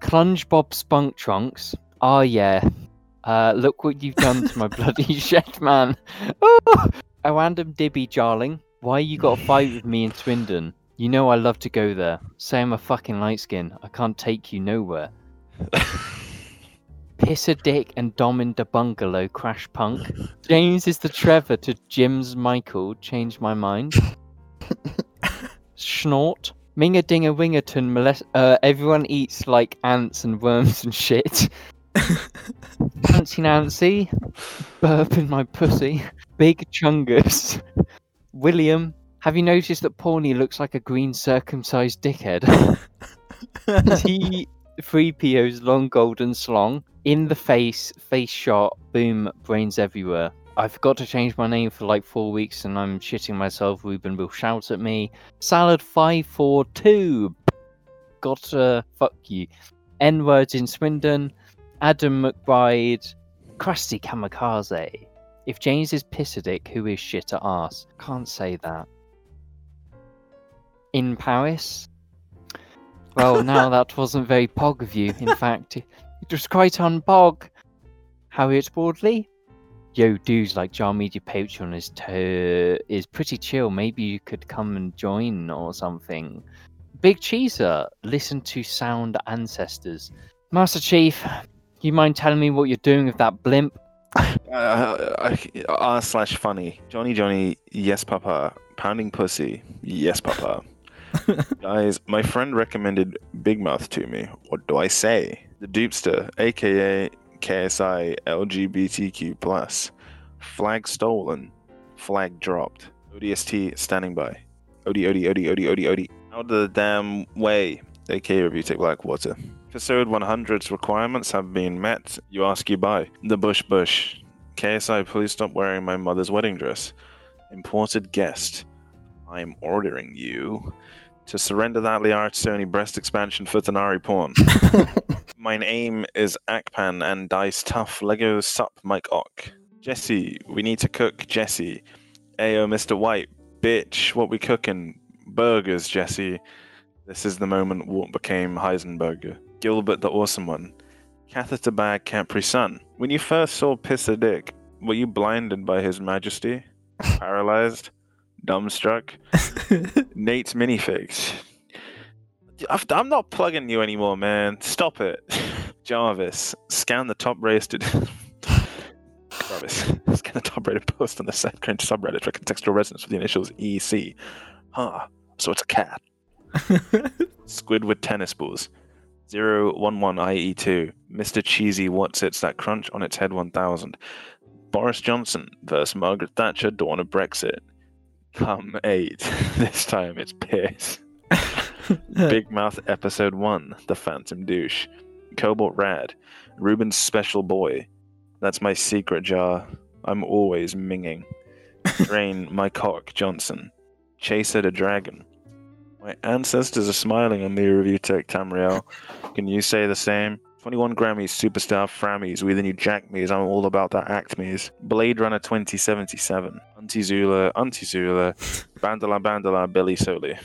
Clunge Bob Spunk Trunks. Oh yeah. Uh, look what you've done to my bloody [LAUGHS] shed, man. Oh! A random dibby, jarling. Why you got a fight with me in Swindon? You know I love to go there. Say I'm a fucking light skin. I can't take you nowhere. [LAUGHS] Pissadick and dom in the bungalow, crash punk. James is the Trevor to Jim's Michael, change my mind. [LAUGHS] Snort. Minga dinga wingerton molest- uh, everyone eats like ants and worms and shit. [LAUGHS] Nancy Nancy. Burp in my pussy. Big chungus. William. Have you noticed that Pawnee looks like a green circumcised dickhead? [LAUGHS] T three PO's long golden slong. In the face, face shot, boom, brains everywhere. I forgot to change my name for like four weeks and I'm shitting myself. Ruben will shout at me. Salad 542. Gotta uh, fuck you. N words in Swindon. Adam McBride. Crusty Kamikaze. If James is pissadick, who is shit at arse? Can't say that. In Paris? Well, [LAUGHS] now that wasn't very pog of you. In [LAUGHS] fact, it was quite unpog. Harriet Broadley? Yo, dudes like Jar Media Patreon is to- is pretty chill. Maybe you could come and join or something. Big Cheeser, listen to Sound Ancestors. Master Chief, you mind telling me what you're doing with that blimp? Uh, R slash funny. Johnny Johnny, yes papa. Pounding pussy, yes papa. Guys, my friend recommended Big Mouth to me. What do I say? The Dupester, aka KSI LGBTQ plus. Flag stolen. Flag dropped. ODST standing by. OD OD OD OD OD OD. Out of the damn way. aka Review Take Blackwater. Episode 100's requirements have been met. You ask, you buy. The Bush Bush. KSI, please stop wearing my mother's wedding dress. Imported guest. I'm ordering you to surrender that Liart Sony breast expansion for Tanari porn. [LAUGHS] My name is Akpan and Dice Tough Lego Sup Mike Ock. Jesse, we need to cook. Jesse, Ayo, Mr. White, bitch, what we cooking? Burgers, Jesse. This is the moment Walt became Heisenberger. Gilbert, the awesome one. Catheter bag, Capri Sun. When you first saw Pisser Dick, were you blinded by his majesty? [LAUGHS] Paralyzed? Dumbstruck? [LAUGHS] Nate's minifigs. I've- I'm not plugging you anymore, man. Stop it. [LAUGHS] Jarvis, scan the top rated. [LAUGHS] Jarvis, scan the top rated post on the second subreddit for contextual resonance with the initials EC. Huh. So it's a cat. Squid with tennis balls. 011 IE2. Mr. Cheesy What's It's That Crunch on its head 1000. Boris Johnson versus Margaret Thatcher, dawn of Brexit. Come 8. [LAUGHS] this time it's mm. piss. [LAUGHS] Big Mouth Episode 1 The Phantom Douche. Cobalt Rad. Ruben's Special Boy. That's my secret jar. I'm always minging. Drain [LAUGHS] My Cock Johnson. Chaser the Dragon. My ancestors are smiling on me, Review Tech Tamriel. Can you say the same? 21 Grammys, Superstar Frammies, we the new Jack Me's, I'm all about that act me's. Blade Runner 2077. Auntie Zula, Auntie Zula, Bandala Bandala, Billy Soli.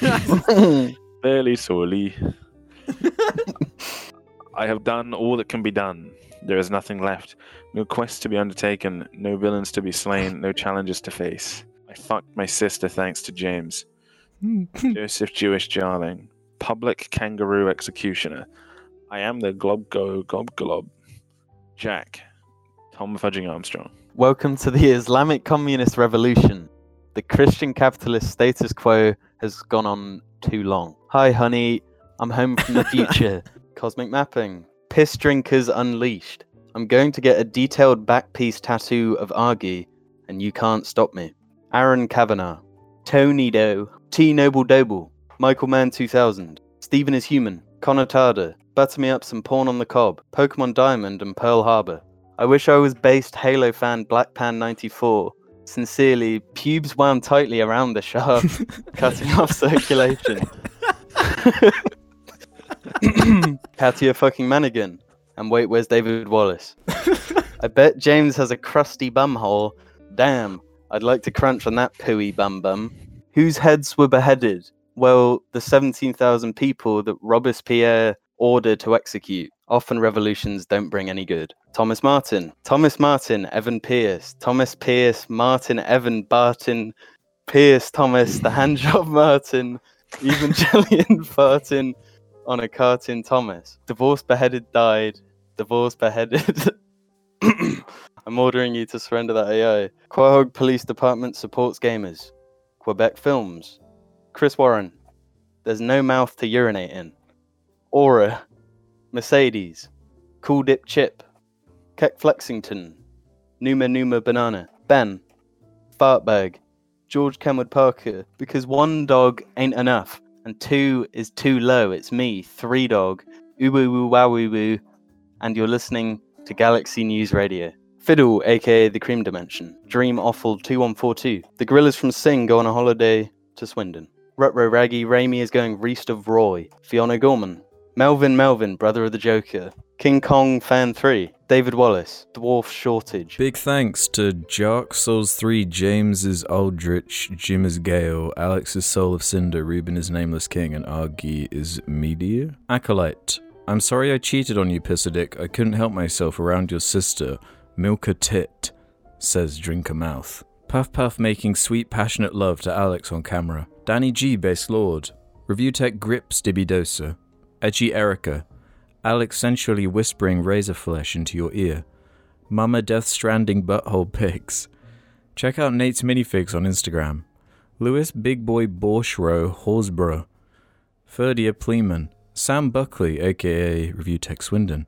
[LAUGHS] Billy Soli. I have done all that can be done. There is nothing left. No quest to be undertaken, no villains to be slain, no challenges to face. I fucked my sister thanks to James. [LAUGHS] Joseph Jewish Jarling. Public kangaroo executioner. I am the glob go gob glob. Jack. Tom Fudging Armstrong. Welcome to the Islamic Communist Revolution. The Christian capitalist status quo has gone on too long. Hi, honey. I'm home from the [LAUGHS] future. Cosmic mapping. Piss drinkers unleashed. I'm going to get a detailed back piece tattoo of Argy, and you can't stop me. Aaron Kavanagh. Tony Doe. T Noble Doble. Michael Mann 2000. Stephen is human. Connor Tarder. Butter me up some porn on the cob. Pokemon Diamond and Pearl Harbor. I wish I was based Halo fan Black Pan 94. Sincerely, pubes wound tightly around the shaft, [LAUGHS] cutting off circulation. [LAUGHS] [COUGHS] Katia fucking Manigan. And wait, where's David Wallace? [LAUGHS] I bet James has a crusty bum hole. Damn, I'd like to crunch on that pooey bum bum. Whose heads were beheaded? Well, the 17,000 people that Robespierre ordered to execute. Often revolutions don't bring any good. Thomas Martin. Thomas Martin, Evan Pierce. Thomas Pierce, Martin, Evan, Barton, Pierce, Thomas, the handjob [LAUGHS] Martin, Evangelion [LAUGHS] farting on a cartoon Thomas. Divorce beheaded died. Divorce beheaded. [COUGHS] I'm ordering you to surrender that AI. Quahog Police Department supports gamers. Quebec Films. Chris Warren. There's no mouth to urinate in. Aura. Mercedes. Cool Dip Chip. Keck Flexington. Numa Numa Banana. Ben. Fartbag. George Kenwood Parker. Because one dog ain't enough, and two is too low. It's me, three dog. Ubu woo wow woo. And you're listening to Galaxy News Radio. Fiddle, aka the Cream Dimension. Dream Awful 2142. The gorillas from Sing go on a holiday to Swindon. Rutro Raggy, Raimi is going Reest of Roy. Fiona Gorman. Melvin Melvin, brother of the Joker. King Kong Fan 3. David Wallace. Dwarf Shortage. Big thanks to Jark Souls 3, James is Aldrich, Jim is Gael, Alex is Soul of Cinder, Ruben is Nameless King, and Argy is Media. Acolyte. I'm sorry I cheated on you, Pissadick. I couldn't help myself around your sister. Milk a tit, says Drink a Mouth. Puff Puff making sweet, passionate love to Alex on camera. Danny G, Base Lord. Review Tech Grips Dibidosa. Edgy Erica. Alex sensually whispering razor flesh into your ear. Mama Death Stranding Butthole Pigs. Check out Nate's minifigs on Instagram. Lewis Big Boy Borshro Horsborough. Ferdia Pleeman. Sam Buckley, aka Review Tech Swindon.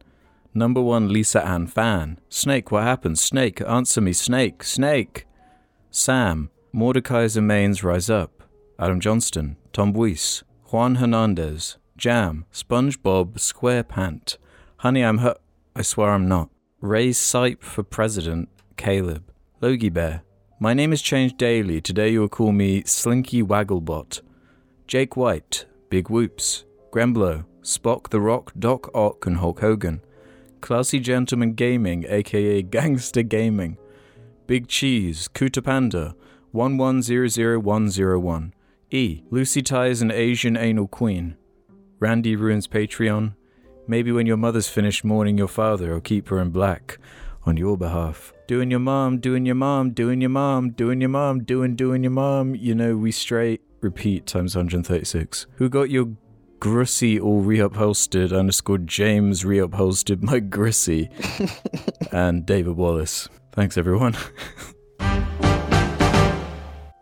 Number one Lisa Ann fan. Snake, what happened? Snake, answer me. Snake, Snake. Sam. Mordecai Zemains Rise Up. Adam Johnston. Tom Weiss. Juan Hernandez. Jam. SpongeBob SquarePant. Honey, I'm hu- I swear I'm not. Ray Sipe for President. Caleb. Logie Bear. My name is changed daily. Today you will call me Slinky Wagglebot. Jake White. Big Whoops. Gremblo. Spock the Rock, Doc Ock, and Hulk Hogan. Classy Gentleman Gaming, aka Gangster Gaming. Big Cheese, Kuta Panda, 1100101. E. Lucy ties an Asian anal queen. Randy ruins Patreon. Maybe when your mother's finished mourning your father, I'll keep her in black on your behalf. Doing your mom, doing your mom, doing your mom, doing your mom, doing, doing your mom. You know, we straight repeat times 136. Who got your Grussy all reupholstered underscore James reupholstered my Grissy [LAUGHS] and David Wallace. Thanks everyone.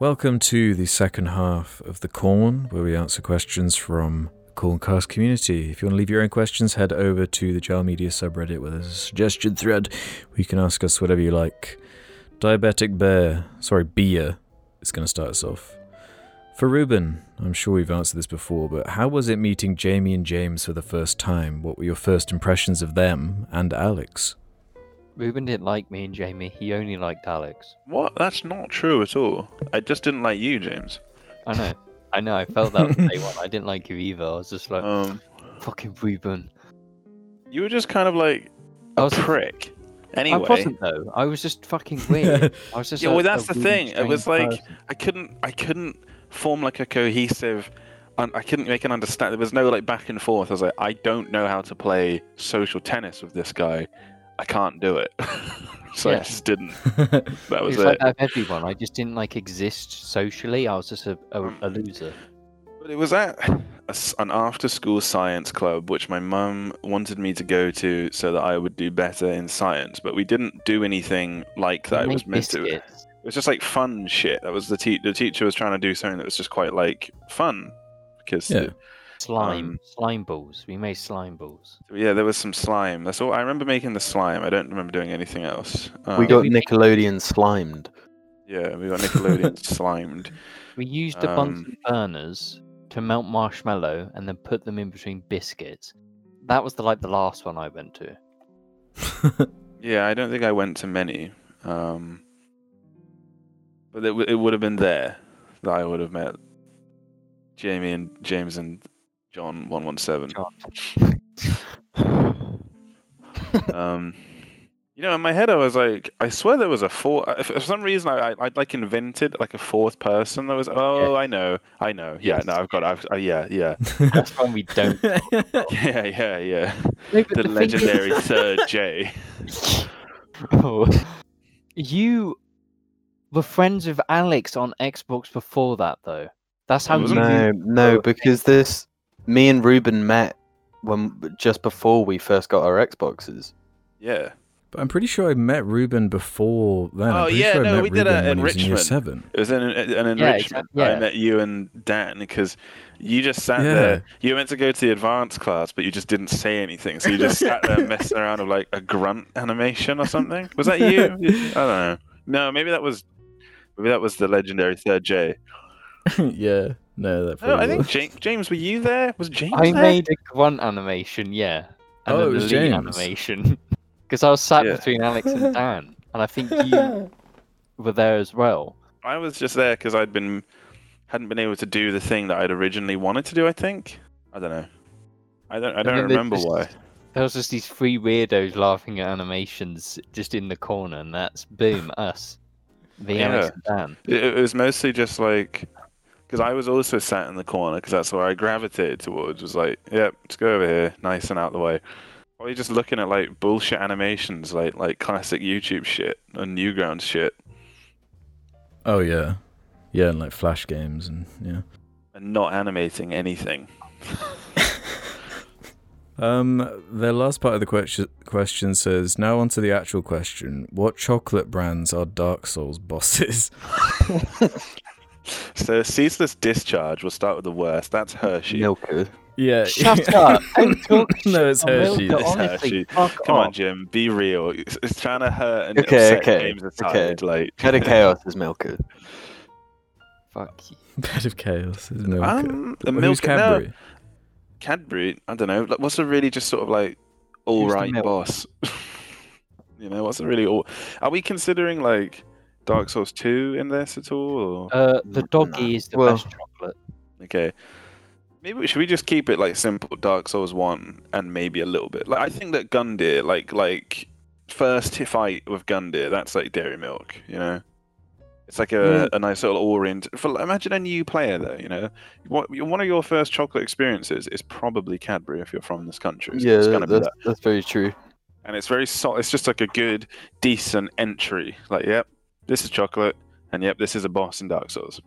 Welcome to the second half of the Corn, where we answer questions from Corncast community. If you want to leave your own questions, head over to the Jar Media subreddit where there's a suggestion thread where you can ask us whatever you like. Diabetic Bear, sorry, Beer, is going to start us off. For Ruben, I'm sure we've answered this before, but how was it meeting Jamie and James for the first time? What were your first impressions of them and Alex? Ruben didn't like me and Jamie. He only liked Alex. What? That's not true at all. I just didn't like you, James. I know. [LAUGHS] I know. I felt that from [LAUGHS] day one. I didn't like you either. I was just like, Um, fucking Ruben. you were just kind of like I a was. prick. I Anyway, wasn't though. I was just fucking weird. [LAUGHS] I was just. Yeah, a- well, that's a the really thing. It was strange like- person. I couldn't. I couldn't form like a cohesive. un- I couldn't make an understand. There was no like back and forth. I was like, I don't know how to play social tennis with this guy. I can't do it. [LAUGHS] [LAUGHS] so I just didn't. [LAUGHS] That It was like it. that everyone. I just didn't like exist socially. I was just a, a, Mm. a loser. But it was at a an after-school science club, which my mum wanted me to go to so that I would do better in science. But we didn't do anything like that. It was meant to. It was just like fun shit. That was the te- the teacher was trying to do something that was just quite like fun because Yeah. Slime, Um, slime balls. We made slime balls. yeah, there was some slime. That's all I remember making the slime. I don't remember doing anything else. we Um, got Nickelodeon slimed. yeah, we got Nickelodeon [LAUGHS] slimed. We used a Um, Bunsen burners to melt marshmallow and then put them in between biscuits. That was the like the last one I went to. [LAUGHS] Yeah, I don't think I went to many. Um, but it, w- it would have been there that I would have met Jamie and James and John one one seven. [LAUGHS] Um, you know, in my head, I was like, I swear there was a four. uh, For some reason, I, I I'd like invented like a fourth person. That was oh, I know, I know. Yeah, no, I've got. I've, uh, yeah, yeah, [LAUGHS] That's one we don't. [LAUGHS] yeah, yeah, yeah. No, but The thing is- legendary third J. Oh. you were friends with Alex on Xbox before that, though. That's how I you. wasn't- No, no, because this, me and Ruben met when just before we first got our Xboxes. Yeah. But I'm pretty sure I met Ruben before then. Oh, yeah, sure no, we did Ruben a when he was enrichment. seven. It was an, an Yeah, enrichment. exact- I met you and Dan because you just sat Yeah. there. You were meant to go to the advanced class, but you just didn't say anything. So you just sat there [LAUGHS] messing around with like a grunt animation or something. Was that you? [LAUGHS] I don't know. No, maybe that was maybe that was the legendary third J. [LAUGHS] yeah, no, that. No, I think. James, James, were you there? Was James I there? made a grunt animation, yeah. And Oh, an it was elite James. animation. [LAUGHS] Because I was sat Yeah. between Alex and [LAUGHS] Dan. And I think you [LAUGHS] were there as well. I was just there because I'd been hadn't been able to do the thing that I'd originally wanted to do. I think. I don't know. I don't. I don't remember just- why. There was just these three weirdos laughing at animations just in the corner, and that's boom, us. The Alex and Dan. It, it was mostly just like because I was also sat in the corner because that's where I gravitated towards. Was like, yep, let's go over here, nice and out the way. Or you just looking at like bullshit animations, like like classic YouTube shit and Newgrounds shit, Oh yeah, yeah, and like flash games and yeah. and not animating anything. [LAUGHS] Um, the last part of the question question says, now on to the actual question. What chocolate brands are Dark Souls bosses? [LAUGHS] So ceaseless discharge. We'll start with the worst. That's Hershey. Milka. Yeah. Shut [LAUGHS] up! No, it's shit on Hershey's. Milka, It's honestly, Hershey. fuck Come on. Jim. Be real. It's, it's trying to hurt and Okay, upset okay, James okay. aside. Like, Head of Chaos is Milka. Fuck you. Bed of Chaos is Milka. [LAUGHS] um, the Who's milk. No, Cadbury? Cadbury, I don't know. Like, what's a really just sort of like all Who's right boss? [LAUGHS] you know, what's a really all? Are we considering like Dark Souls two in this at all? Or... Uh, the Nah. doggy is the Well- best chocolate. Okay, maybe should we just keep it like simple Dark Souls one and maybe a little bit. Like I think that Gundyr, like like first t- fight with Gundyr, that's like dairy milk, you know. It's like a, a nice little orient. For imagine a new player though, you know, what one of your first chocolate experiences is probably Cadbury if you're from this country. It's, yeah, it's gonna be that's, that. that's very true. and it's very so It's just like a good, decent entry. Like, yep, this is chocolate, and yep, this is a boss in Dark Souls.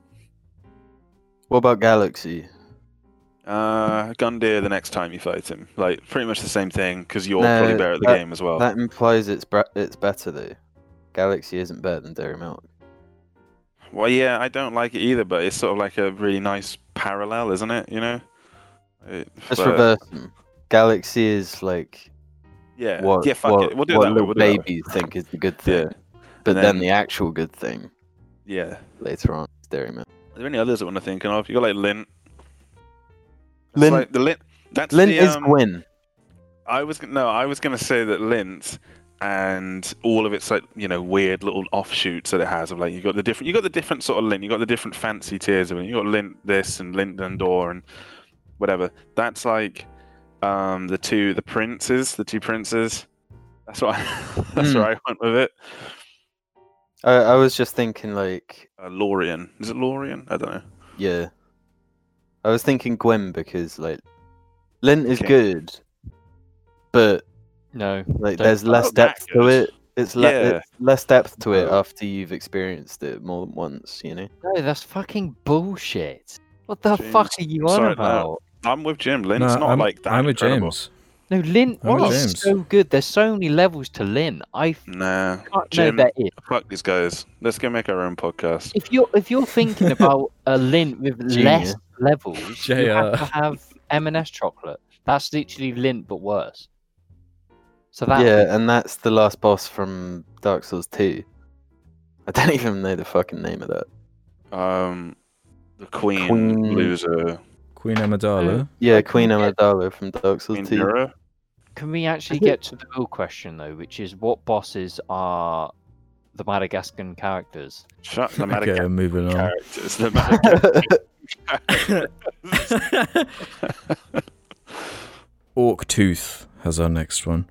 What about Galaxy? Uh, Gundyr the next time you fight him, like pretty much the same thing because you're No, probably better at the that- game as well. That implies it's bre- it's better though. Galaxy isn't better than Dairy Milk. Well, yeah, I don't like it either, but it's sort of like a really nice parallel, isn't it? You know. It- Let's but- reverse them. Galaxy is like Yeah. what, yeah. Fuck what, it. We'll do what that way. We'll do it that babies think is the good thing. Yeah. But then, then- the actual good thing Yeah. later on is Dairy Are there any others I want to think of? You got like Lindt. Lindt- like the Lindt. That's Lindt the, is um, Gwyn. I was no, I was gonna say that Lindt and all of its like you know weird little offshoots that it has of like you got the different you got the different sort of Lindt you got the different fancy tiers of it you got Lindt this and Lindt Dendor and whatever that's like um the two the princes the two princes that's what I, [LAUGHS] that's Hmm. where I went with it I, I was just thinking like uh, Lorian is it Lorian I don't know yeah. I was thinking Gwyn because like Lindt is Okay. good, but No. like Don't- there's less not that depth to good. it. It's, le- Yeah. it's less depth to it Oh. after you've experienced it more than once, you know. No, that's fucking bullshit. What the James, fuck are you on sorry, no. about? I'm with Jim Lindt's No, not I'm, like that I'm with incredible. James. No, Lindt I'm is James. so good. There's so many levels to Lindt. I nah can't Jim- know that is. fuck these guys let's go make our own podcast If you're if you're thinking [LAUGHS] about a Lindt with less Genius. levels, you have to have M&S chocolate. That's literally Lindt but worse. So that yeah, and that's the last boss from Dark Souls 2. I don't [LAUGHS] even know the fucking name of that. Um, the Queen, Queen- loser, Queen Amidala. Yeah, Queen yeah. Amidala from Dark Souls Queen 2. Nura. Can we actually get to the real question though, which is what bosses are the Madagascan characters? Shut the [LAUGHS] Okay, Madagascar moving on. characters. The Madagascar [LAUGHS] Orc Tooth has our next one.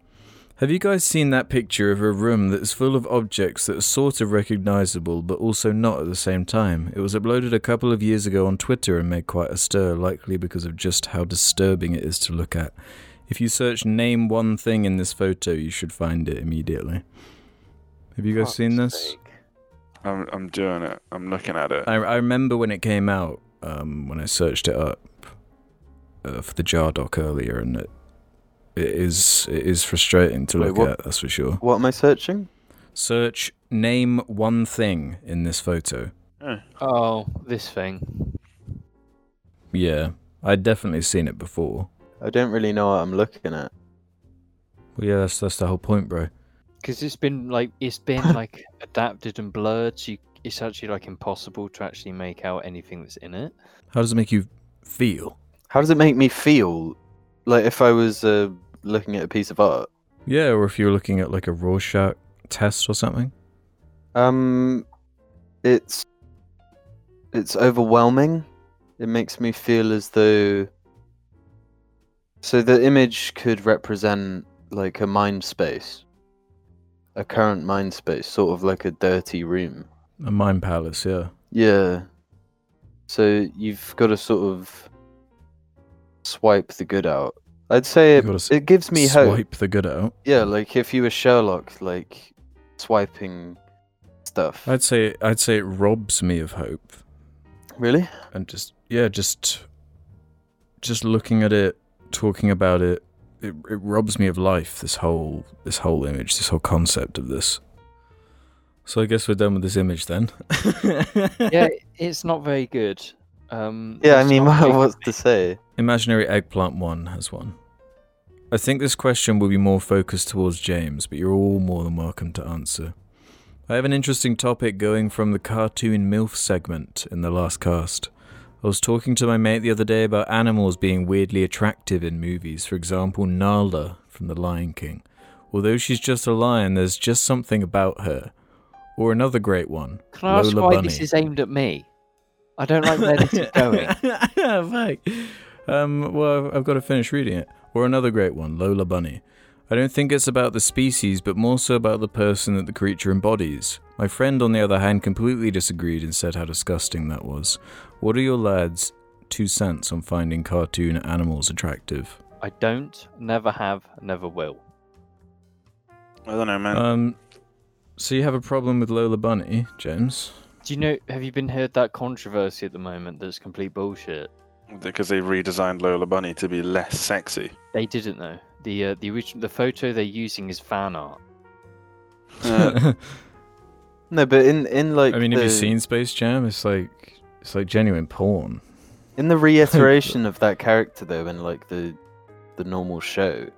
Have you guys seen that picture of a room that's full of objects that are sort of recognizable but also not at the same time? It was uploaded a couple of years ago on Twitter and made quite a stir, likely because of just how disturbing it is to look at. If you search name one thing in this photo, you should find it immediately. Have you guys seen this? sake. I'm, I'm doing it. I'm looking at it. I, I remember when it came out, um, when I searched it up uh, for the jar doc earlier, and it, it is it is frustrating to Wait, look what? at. That's for sure. What am I searching? Search name one thing in this photo. Oh, this thing. Yeah, I'd definitely seen it before. I don't really know what I'm looking at. Well, yeah, that's that's the whole point, bro. Because it's been like it's been [LAUGHS] like adapted and blurred, so you, it's actually like impossible to actually make out anything that's in it. How does it make you feel? How does it make me feel? Like if I was uh, looking at a piece of art? Yeah, or if you were looking at like a Rorschach test or something. Um, it's it's overwhelming. It makes me feel as though. So the image could represent like a mind space, a current mind space, sort of like a dirty room. A mind palace, yeah. Yeah. So you've got to sort of swipe the good out. I'd say it, s- it gives me hope. Swipe the good out. Yeah, like if you were Sherlock, like swiping stuff. I'd say I'd say it robs me of hope. Really? and just yeah just just looking at it talking about it it, it robs me of life this whole this whole image this whole concept of this. So i guess we're done with this image then. [LAUGHS] Yeah, it's not very good. Um, Yeah, I mean, not [LAUGHS] very what's to say? imaginary eggplant one has one. I think this question will be more focused towards james but you're all more than welcome to answer. I have an interesting topic going from the cartoon milf segment in the last cast I was talking to my mate the other day about animals being weirdly attractive in movies. For example, Nala from The Lion King. Although she's just a lion, there's just something about her. Or another great one, Can I ask Lola why Bunny. this is aimed at me? I don't like where this is [LAUGHS] going. [LAUGHS] Fuck. Um, well, I've- I've got to finish reading it. Or another great one, Lola Bunny. I don't think it's about the species, but more so about the person that the creature embodies. My friend, on the other hand, completely disagreed and said how disgusting that was. What are your lads' two cents on finding cartoon animals attractive? I don't, never have, never will. I don't know, man. Um, so you have a problem with Lola Bunny, James? Do you know? Have you been heard that controversy at the moment? That's complete bullshit. because they redesigned Lola Bunny to be less sexy. They didn't though. The uh, the original the photo they're using is fan art. Uh, [LAUGHS] No, but in in like I mean, the, have you seen Space Jam? It's like it's like genuine porn. in the reiteration [LAUGHS] of that character though, in like the the normal show,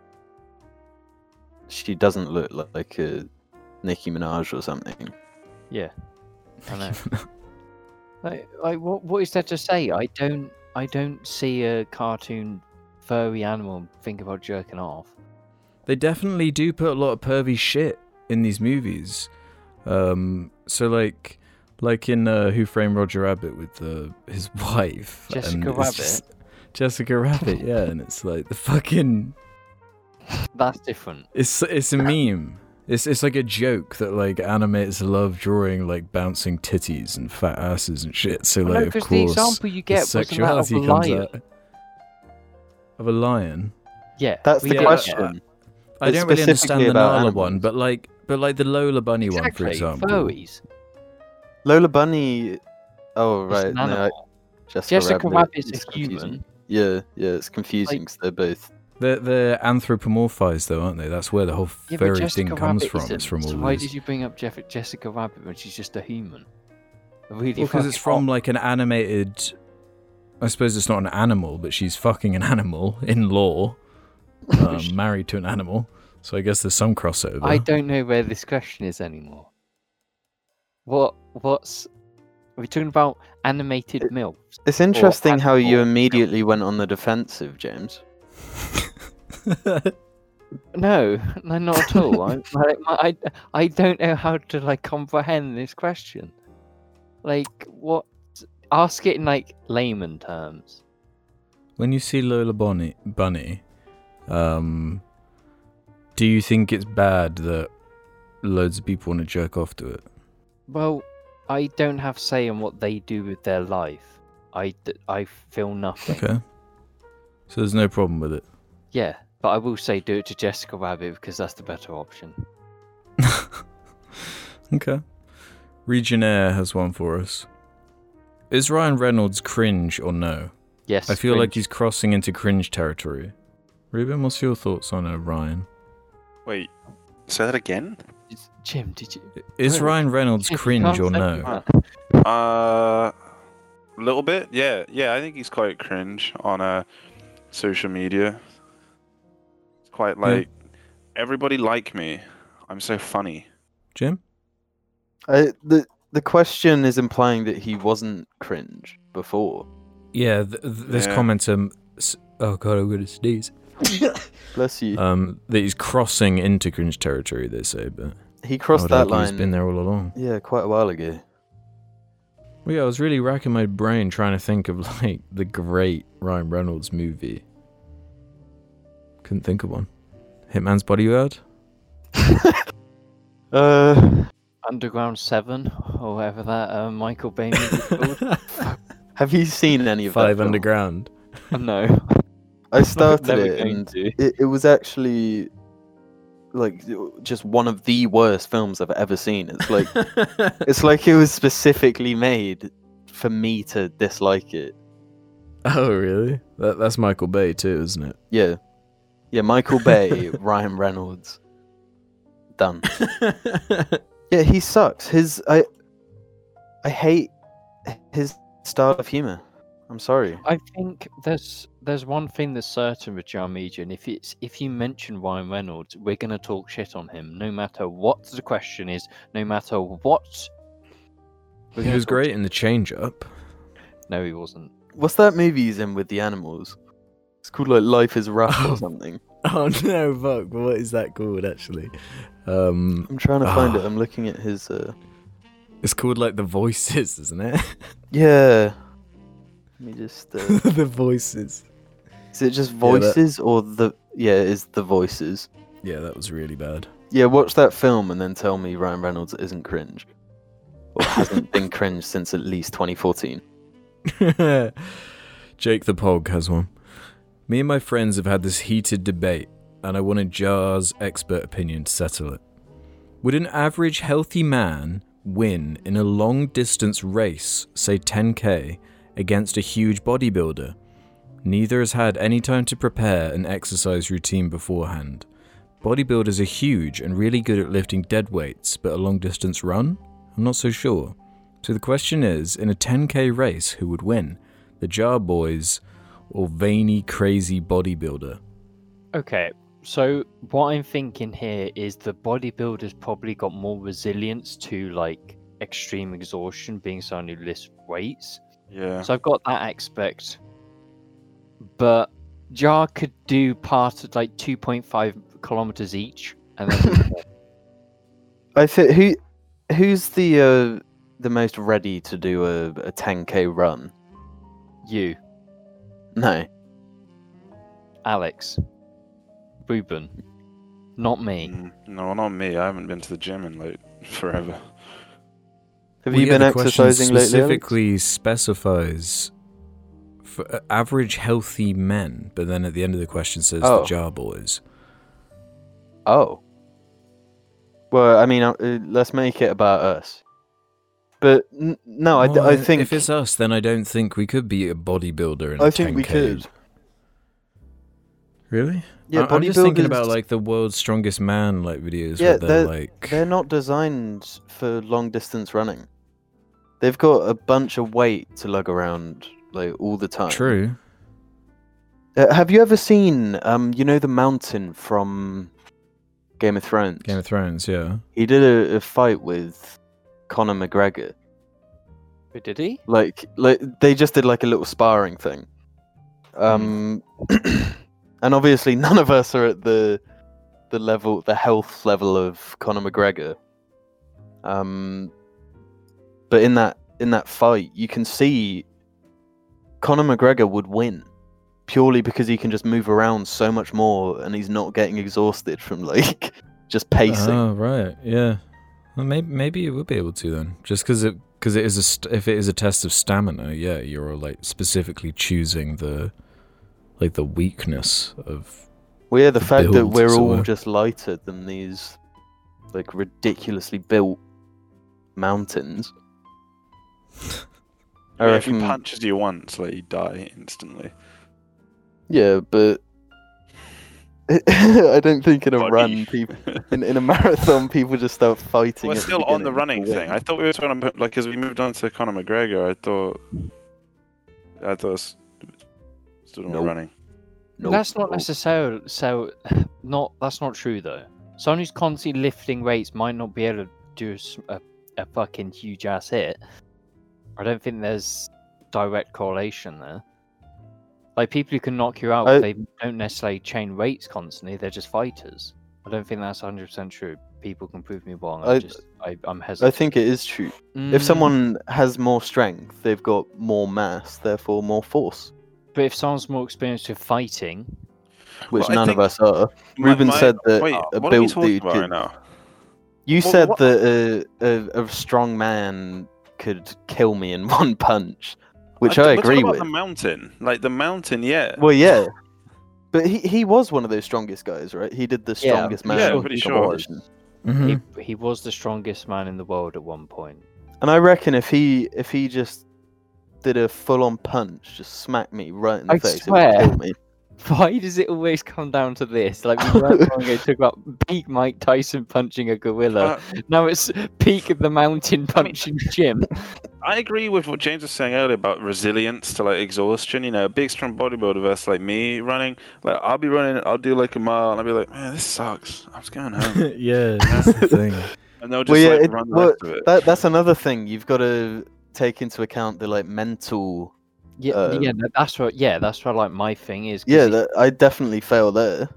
she doesn't look li- like a Nicki Minaj or something. Yeah, I know. [LAUGHS] like, like what what is there to say? I don't I don't see a cartoon furry animal think about jerking off. They definitely do put a lot of pervy shit in these movies. Um, so like, like in uh, Who Framed Roger Rabbit with uh, his [LAUGHS] wife, Jessica it's Rabbit? just- [LAUGHS] Jessica Rabbit, yeah, and it's like the fucking. [LAUGHS] That's different. It's it's a meme. It's it's like a joke that like animators love drawing like bouncing titties and fat asses and shit. So like no, of because the example you get wasn't of sexuality a comes lion. out of a lion. Yeah, That's the get question. I don't really understand the about Nala one, but like but like the Lola Bunny one, for Exactly, example. furries. Lola Bunny. Oh right, an no, I- Jessica, Jessica Rabbit Rabbit's is a human. Yeah, yeah, it's confusing 'cause they're both. They're, they're anthropomorphized though, aren't they? That's where the whole Yeah, but furry Jessica thing comes Rabbit from. It's from all so why these. did you bring up Jeff- Jessica Rabbit when she's just a human? A really because it's fucking from like an animated. I suppose it's not an animal, but she's fucking an animal in law, [LAUGHS] um, married to an animal. So I guess there's some crossover. I don't know where this question is anymore. What? What's? Are we talking about animated milfs? It's interesting how you animal- immediately went on the defensive, James. [LAUGHS] No, no, not at all. [LAUGHS] I, I, I, I don't know how to like comprehend this question. Like, what? Ask it in like layman terms. when you see Lola Bunny, Bunny, um, do you think it's bad that loads of people want to jerk off to it? Well, I don't have say in what they do with their life. I, d- I feel nothing. Okay. So there's no problem with it. Yeah, but I will say do it to Jessica Rabbit because that's the better option. [LAUGHS] okay. Region Air has one for us. Is Ryan Reynolds cringe or no? Yes. I feel like he's crossing into cringe territory. Ruben, what's your thoughts on uh, Ryan? wait, say that again? Is- Jim, did you? Is Ryan Reynolds Jim, cringe or no? Uh, a little bit. Yeah, yeah. I think he's quite cringe on uh, social media. It's quite Yeah. like everybody like me. I'm so funny. Jim? I, the the question is implying that he wasn't cringe before. Yeah, th- th- this Yeah. comment. Um, s- oh god, I'm gonna sneeze. [LAUGHS] Bless you. Um, that he's crossing into cringe territory. They say, but he crossed that line. He's been there all along. Yeah, quite a while ago. Well, yeah, I was really racking my brain trying to think of [LAUGHS] like the great Ryan Reynolds movie. Couldn't think of one. Hitman's Bodyguard. [LAUGHS] Uh, Underground Seven or whatever that uh, Michael Bay movie [LAUGHS] have you seen any of that? Five? Underground. no. I started it and it, it was actually like just one of the worst films I've ever seen. It's like [LAUGHS] it's like it was specifically made for me to dislike it. oh, really? That, that's Michael Bay too, isn't it? Yeah, yeah. Michael Bay, [LAUGHS] Ryan Reynolds, done. [LAUGHS] Yeah, he sucks. His I I hate his style of humor. I'm sorry. I think there's there's one thing that's certain with John Media, and if it's if you mention Ryan Reynolds, we're gonna talk shit on him, no matter what the question is, no matter what. He was great shit- in the change up. No, he wasn't. What's that movie he's in with the animals? It's called like Life is Rough Oh. or something. [LAUGHS] Oh no, fuck! What is that called actually? Um, I'm trying to find it. Ah. I'm looking at his. uh it's called like the voices, isn't it? [LAUGHS] Yeah. Me just. [LAUGHS] Uh, the voices. is it just Yeah, that- voices or the? Yeah, it's the voices. Yeah, that was really bad. Yeah, watch that film and then tell me Ryan Reynolds isn't cringe. Or hasn't been [LAUGHS] cringe since at least 2014. [LAUGHS] Jake the Pog has one. Me and my friends have had this heated debate, and I wanted Jar's expert opinion to settle it. Would an average healthy man win in a long distance race, say 10k, against a huge bodybuilder? Neither has had any time to prepare an exercise routine beforehand. Bodybuilders are huge and really good at lifting dead weights, but a long distance run? I'm not so sure. So the question is in a 10k race, who would win? The Jar Boys or veiny, crazy bodybuilder? Okay, so what I'm thinking here is the bodybuilder's probably got more resilience to like extreme exhaustion, being someone who lifts weights. Yeah. So I've got that aspect. But Jar could do part of like 2.5 kilometers each, and then [LAUGHS] [LAUGHS] I think who who's the uh, the most ready to do a, a 10k run? you, No, Alex, Ruben, not me. Mm, No, not me. I haven't been to the gym in like forever. Have Well, you yeah, been the exercising lately? Alex? Specifically specifies for uh, average healthy men, but then at the end of the question says the Oh. Jar Boys. Oh. Well, I mean, uh, let's make it about us. But n- no, I, d- Well, I think if it's us, then I don't think we could be a bodybuilder in a I think we 10K. could. Really? Yeah, I- I'm just thinking about like the world's strongest man like videos Yeah, they're, they're- like They're not designed for long distance running. They've got a bunch of weight to lug around like all the time. true. Uh, have you ever seen, um, you know, the mountain from Game of Thrones? Game of Thrones, yeah. He did a, a fight with Conor McGregor. Wait, Did he? Like, like they just did like a little sparring thing. Um, [CLEARS THROAT] and obviously none of us are at the the level, the health level of Conor McGregor. Um, but in that in that fight, you can see Conor McGregor would win purely because he can just move around so much more, and he's not getting exhausted from [LAUGHS] like just pacing. Oh, right. Yeah. Well, maybe maybe you would be able to then, just because it because it is a st- if it is a test of stamina, yeah, you're like specifically choosing the like the weakness of Well, yeah, the the fact that we're so, all just lighter than these like ridiculously built mountains. I Yeah, if he punches you once, like you die instantly. yeah, but [LAUGHS] I don't think in a Body. run, people in, in a marathon, people just start fighting. We're at the still on the running thing. I thought we were talking about like as we moved on to Conor McGregor. I thought, I thought s- still on Nope. running. Nope, That's not necessarily so. Not that's not true though. Someone who's constantly lifting weights might not be able to do a, a fucking huge ass hit. I don't think there's direct correlation there. Like people who can knock you out, I- they don't necessarily chain weights constantly. They're just fighters. I don't think that's 100 percent true. People can prove me wrong. I, I- just I, I'm I think it is true. Mm, If someone has more strength, they've got more mass, therefore more force, but if someone's more experienced with fighting, which Well, none of us are. My- Ruben my- said that Wait, a what are we built dude about could- right now? You Well, said what- that a, a, a strong man could kill me in [LAUGHS] one punch, which I I, th- we're talking agree with. The mountain, like the mountain, yeah. Well, yeah, but he, he was one of those strongest guys, right? He did the Yeah, strongest man yeah, I'm pretty sure. competition. Mhm. he, he was the strongest man in the world at one point. And I reckon if he if he just did a full on punch, just smack me right in the I face, swear. it would kill me. Why does it always come down to this? Like we weren't long ago talking about peak Mike Tyson punching a gorilla. Uh, now it's peak of the mountain [LAUGHS] punching Jim. I agree with what James was saying earlier about resilience to like exhaustion. You know, a big strong bodybuilder versus like me running. Like I'll be running, I'll do like a mile, and I'll be like, man, this sucks. I'm just going home, [LAUGHS] yeah, that's the thing. [LAUGHS] and they'll just Well, yeah, like it- run the well, rest of it. That that's another thing you've got to take into account the like mental. Yeah, Uh, yeah, that's what. Yeah, that's what like my thing is. Yeah, that, I definitely fail there.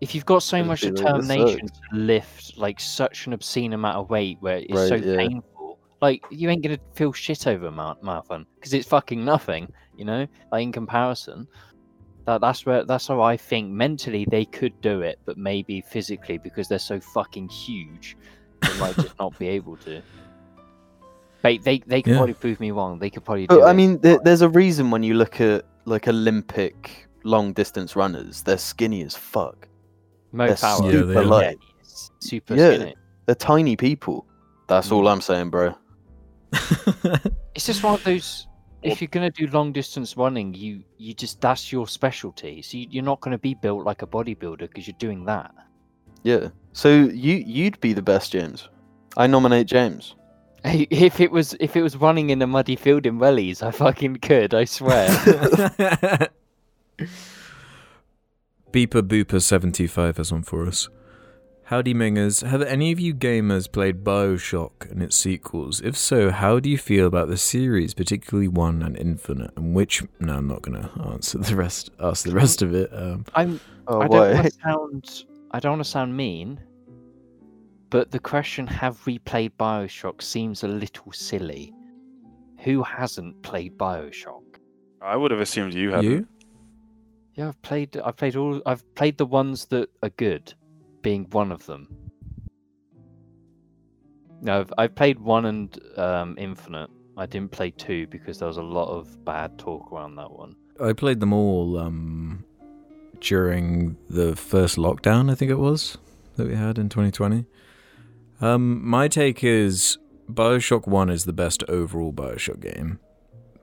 if you've got so much determination to lift like such an obscene amount of weight where it's Right, so yeah. painful, like you ain't gonna feel shit over a marathon because it's fucking nothing. You know, like in comparison, That that's where that's how I think mentally they could do it, but maybe physically because they're so fucking huge, they might just [LAUGHS] not be able to. They they they could Yeah. probably prove me wrong. They could probably. do But I it. mean, there, there's a reason when you look at like Olympic long distance runners, they're skinny as fuck. Mo they're Farah, Yeah, they super light. he's super Yeah. skinny. They're tiny people. That's all Mm. I'm saying, bro. [LAUGHS] It's just one of those. If you're gonna do long distance running, you you just that's your specialty. So you, you're not gonna be built like a bodybuilder because you're doing that. Yeah. So you you'd be the best, James. I nominate James. Hey, If it was if it was running in a muddy field in wellies, I fucking could. I swear. [LAUGHS] Beeper Booper seventy five has one for us. Howdy Mingers, have any of you gamers played Bioshock and its sequels? If so, how do you feel about the series, particularly one and Infinite? And which no, I'm not gonna answer the rest ask the rest of it. Um I'm Oh, I don't want to sound I don't want to sound mean, but the question "Have we played Bioshock?" seems a little silly. Who hasn't played Bioshock? I would have assumed you had. you? Yeah, I've played. I've played all. I've played the ones that are good, being one of them. No, I've, I've played one and um, Infinite. I didn't play two because there was a lot of bad talk around that one. I played them all um during the first lockdown, I think it was, that we had in 2020. Um, my take is Bioshock 1 is the best overall Bioshock game.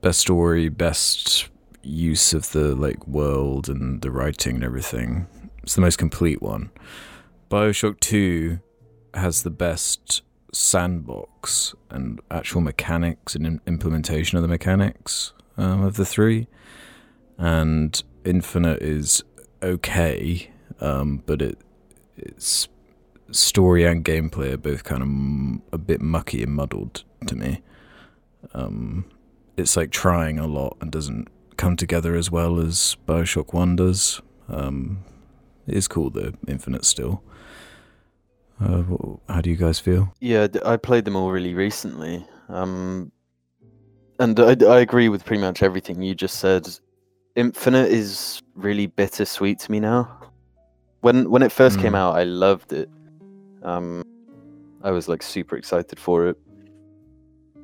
Best story, best use of the like world and the writing and everything. It's the most complete one. Bioshock 2 has the best sandbox and actual mechanics and im- implementation of the mechanics um, of the three and Infinite is okay, um, but it its story and gameplay are both kind of m- a bit mucky and muddled to me. Um, it's like trying a lot and doesn't come together as well as Bioshock One does. Um, it is cool though, Infinite still. Uh, how do you guys feel? Yeah, I played them all really recently. Um, and I, I agree with pretty much everything you just said. Infinite is really bittersweet to me now. When when it first came Mm. out, I loved it. Um, I was like super excited for it.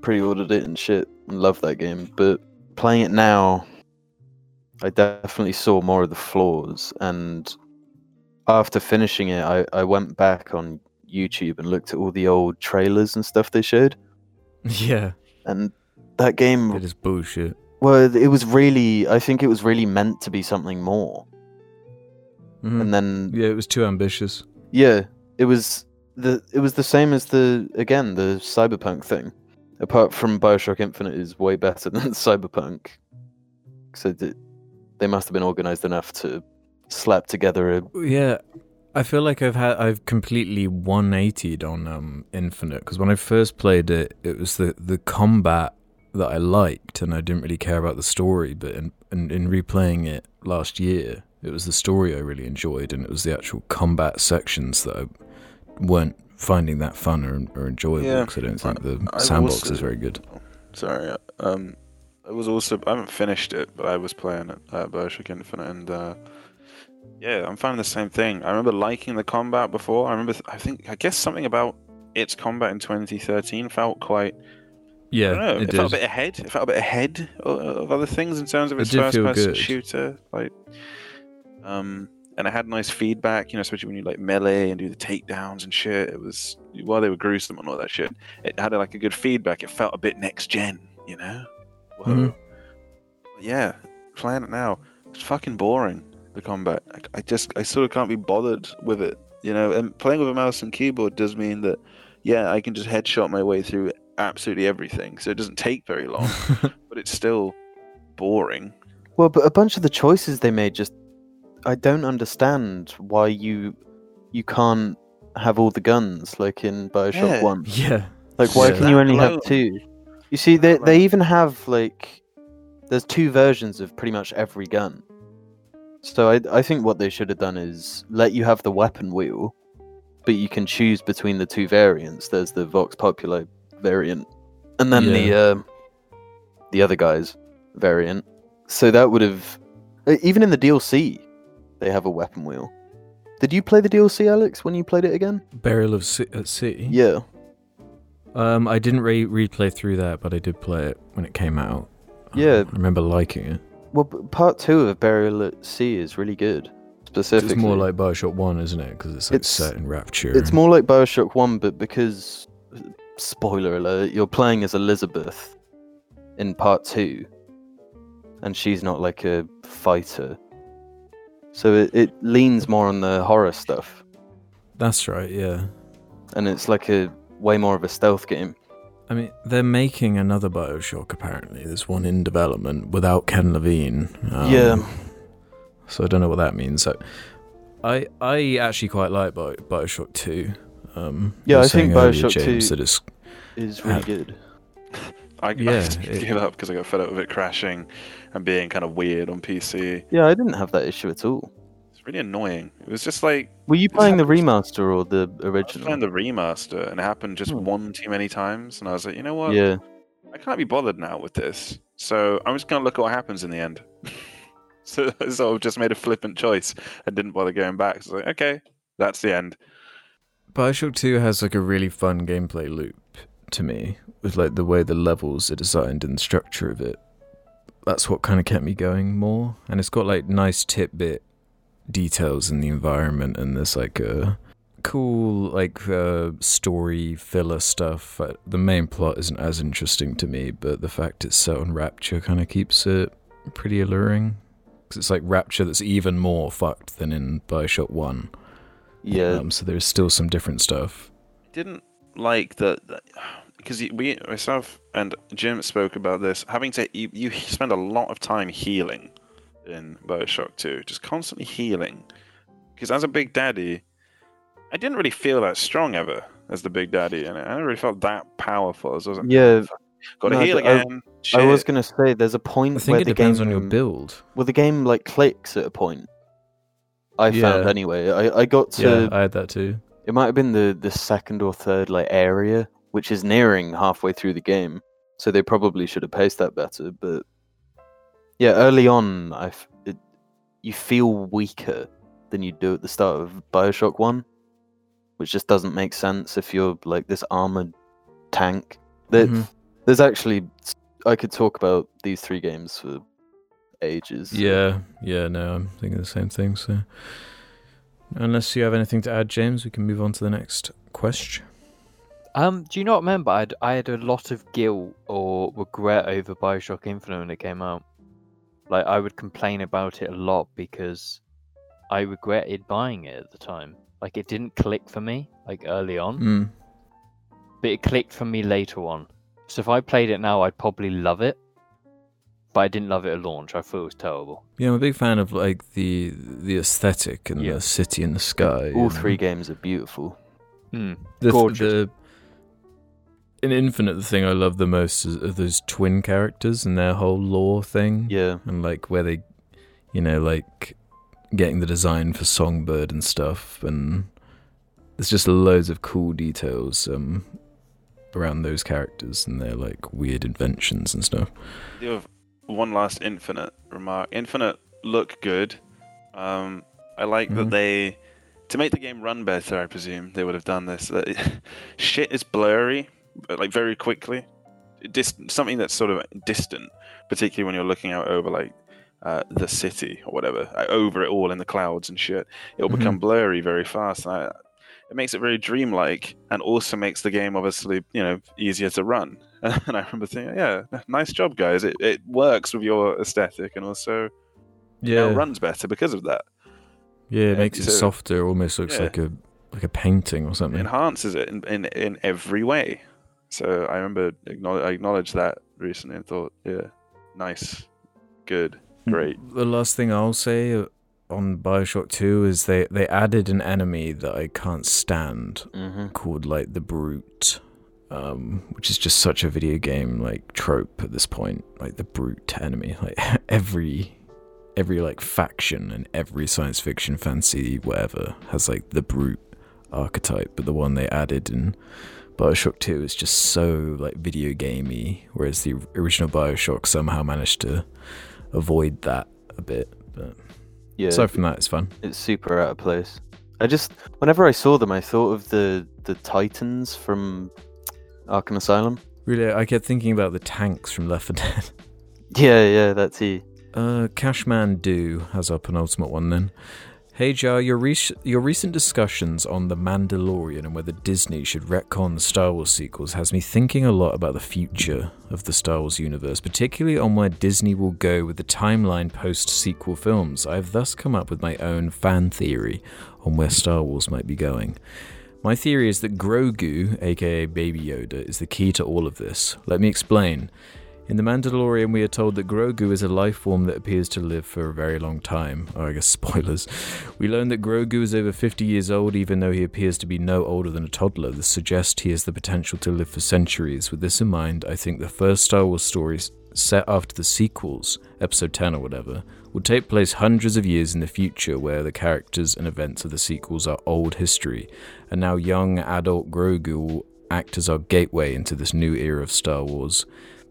Pre-ordered it and shit, and loved that game. But playing it now, I definitely saw more of the flaws. And after finishing it, I, I went back on YouTube and looked at all the old trailers and stuff they showed. [LAUGHS] Yeah, And that game, it is bullshit. well, it was really, I think it was really meant to be something more. Mhm. And then, Yeah, it was too ambitious. yeah, it was the it was the same as the again the cyberpunk thing. Apart from Bioshock Infinite is way better [LAUGHS] than cyberpunk. So th- they must have been organized enough to slap together a Yeah, I feel like I've had I've completely 180'd on um Infinite because when I first played it, it was the the combat that I liked, and I didn't really care about the story. But in in, in replaying it last year, it was the story I really enjoyed, and it was the actual combat sections that I weren't finding that fun or, or enjoyable Yeah, because I don't think the I've sandbox also- is very good. Sorry, uh, um, I was also I haven't finished it, but I was playing it, uh, Bioshock Infinite, and uh, yeah, I'm finding the same thing. I remember liking the combat before. I remember, th- I think, I guess something about its combat in 2013 felt quite. Yeah, I don't know. it, It, felt a bit ahead. It felt a bit ahead of, of other things in terms of its first-person shooter. Like, um, and it had nice feedback. You know, especially when you like melee and do the takedowns and shit. It was while they were gruesome and all that shit. It had like a good feedback. It felt a bit next gen. You know. Whoa. Mhm. Yeah, playing it now. It's fucking boring. The combat. I, I just I sort of can't be bothered with it. You know, and playing with a mouse and keyboard does mean that yeah, I can just headshot my way through absolutely everything. So it doesn't take very long, [LAUGHS] but it's still boring. Well, but a bunch of the choices they made just I don't understand why you you can't have all the guns like in Bioshock Yeah. One. yeah, Like why Yeah. can you only have two? You see, they they even have like there's two versions of pretty much every gun. So I I think what they should have done is let you have the weapon wheel, but you can choose between the two variants. There's the Vox Populi variant, and then the uh, the other guy's variant. So that would have Uh, Even in the DLC, they have a weapon wheel. Did you play the DLC, Alex, when you played it again? Burial of Ci- at Sea. Yeah. Um, I didn't re- replay through that, but I did play it when it came out. Um, Yeah. I remember liking it. Well, part two of Burial at Sea is really good. Specifically, It's more like Bioshock One, isn't it? Because it's like It's- set in Rapture. It's and- more like Bioshock 1, but because, spoiler alert, you're playing as Elizabeth in part 2, and she's not like a fighter. So it, it leans more on the horror stuff, That's right. Yeah. and it's like a way more of a stealth game. I mean, they're making another Bioshock. Apparently, there's one in development without Ken Levine. Um, Yeah. So I don't know what that means. So, I I actually quite like Bio- Bioshock Two. Um, Yeah, I think saying earlier, Bioshock James, 2 that it's It's really good. I, Yeah, I just it- gave up because I got fed up with it crashing and being kind of weird on PC. Yeah, I didn't have that issue at all. It's really annoying. It was just like Were you playing the remaster or the original? I was playing the remaster, and it happened just Hmm. one too many times, and I was like, you know what? Yeah. I can't be bothered now with this. So I'm just gonna look at what happens in the end. [LAUGHS] so I sort of just made a flippant choice and didn't bother going back. So like, okay, that's the end. Bioshock 2 has like a really fun gameplay loop to me with like the way the levels are designed and the structure of it. That's what kind of kept me going more. And it's got like nice tidbit details in the environment and there's like a cool like uh, story filler stuff. Uh, The main plot isn't as interesting to me, but the fact it's set on Rapture kind of keeps it pretty alluring. Because it's like Rapture that's even more fucked than in Bioshock 1. Yeah. Um, so there's still some different stuff. I didn't like the because we myself and Jim spoke about this. Having to you, you spend a lot of time healing in Bioshock 2, just constantly healing. Because as a big daddy, I didn't really feel that strong ever as the big daddy, and I never really felt that powerful. As I was like, Yeah, got to no, heal I- again. I was gonna say there's a point I think where it the depends game on your build. Well, the game like clicks at a point. I found Yeah. anyway. I, I got to Yeah, I had that too. it might have been the the second or third like area, which is nearing halfway through the game. So they probably should have paced that better. But yeah, early on, I f- it, you feel weaker than you do at the start of Bioshock One, which just doesn't make sense if you're like this armored tank. There, Mhm. There's actually I could talk about these three games for ages. Yeah, yeah, no, I'm thinking the same thing. So, unless you have anything to add, James, we can move on to the next question. Um, do you not remember? I had, I had a lot of guilt or regret over Bioshock Infinite when it came out. Like I would complain about it a lot because I regretted buying it at the time. Like it didn't click for me like early on, Mm. but it clicked for me later on. So if I played it now, I'd probably love it. But I didn't love it at launch. I thought it was terrible. Yeah, I'm a big fan of like the the aesthetic and Yeah. the city in the sky. All and three games are beautiful. Hmm. the, gorgeous. The, in Infinite, the thing I love the most is, are those twin characters and their whole lore thing. Yeah. and like where they, you know, like getting the design for Songbird and stuff, and there's just loads of cool details um, around those characters and their like weird inventions and stuff. one last Infinite remark. Infinite look good. Um, I like Mhm. that they, to make the game run better, I presume they would have done this. [LAUGHS] Shit is blurry, like very quickly. Dis- something that's sort of distant, particularly when you're looking out over like uh, the city or whatever, uh, over it all in the clouds and shit. It'll Mhm. become blurry very fast. And I, it makes it very dreamlike, and also makes the game obviously you know easier to run. [LAUGHS] And I remember thinking, yeah, nice job, guys. It it works with your aesthetic, and also now runs better because of that. yeah, it yeah, makes it so- softer. Almost looks yeah. like a like a painting or It something. enhances it in, in in every way. So I remember acknowledge, I acknowledged that recently and thought, yeah, nice, good, great. The last thing I'll say uh, on Bioshock Two is they they added an enemy that I can't stand Mm-hmm. called like the brute um which is just such a video game like trope at this point like the brute enemy [LAUGHS] like every every like faction and every science fiction fantasy whatever has like the brute archetype but the one they added in bioshock 2 is just so like video gamey whereas the original bioshock somehow managed to avoid that a bit But Yeah, aside from that, it's fun. it's super out of place. I just whenever I saw them, I thought of the the Titans from Arkham Asylum. Really, I kept thinking about the tanks from Left 4 Dead. [LAUGHS] Yeah, yeah, that's he. Uh, Cashman Do has our penultimate one then. Hey Jar, your, re- your recent discussions on The Mandalorian and whether Disney should retcon the Star Wars sequels has me thinking a lot about the future of the Star Wars universe, particularly on where Disney will go with the timeline post sequel films. I have thus come up with my own fan theory on where Star Wars might be going. My theory is that Grogu, aka Baby Yoda, is the key to all of this. Let me explain. In The Mandalorian, we are told that Grogu is a life form that appears to live for a very long time. [LAUGHS] Oh, I guess spoilers. We learn that Grogu is over 50 years old, even though he appears to be no older than a toddler. This suggests he has the potential to live for centuries. With this in mind, I think the first Star Wars stories set after the sequels, episode 10 or whatever, will take place hundreds of years in the future where the characters and events of the sequels are old history, and now young adult Grogu will act as our gateway into this new era of Star Wars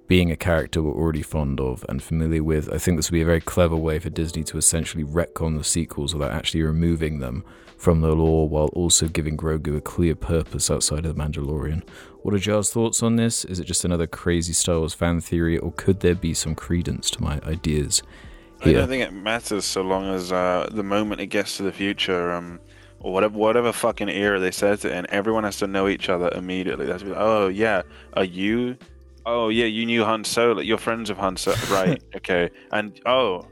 being a character we're already fond of and familiar with, I think this would be a very clever way for Disney to essentially retcon the sequels without actually removing them from the lore while also giving Grogu a clear purpose outside of The Mandalorian. What are Jar's thoughts on this? Is it just another crazy Star Wars fan theory, or could there be some credence to my ideas I don't think it matters so long as uh, the moment it gets to the future, um, or whatever whatever fucking era they set it in, everyone has to know each other immediately. They have to be like, oh yeah, are you? Oh yeah, you knew Han Solo. You're friends with Han Solo, [LAUGHS] right? okay, and oh,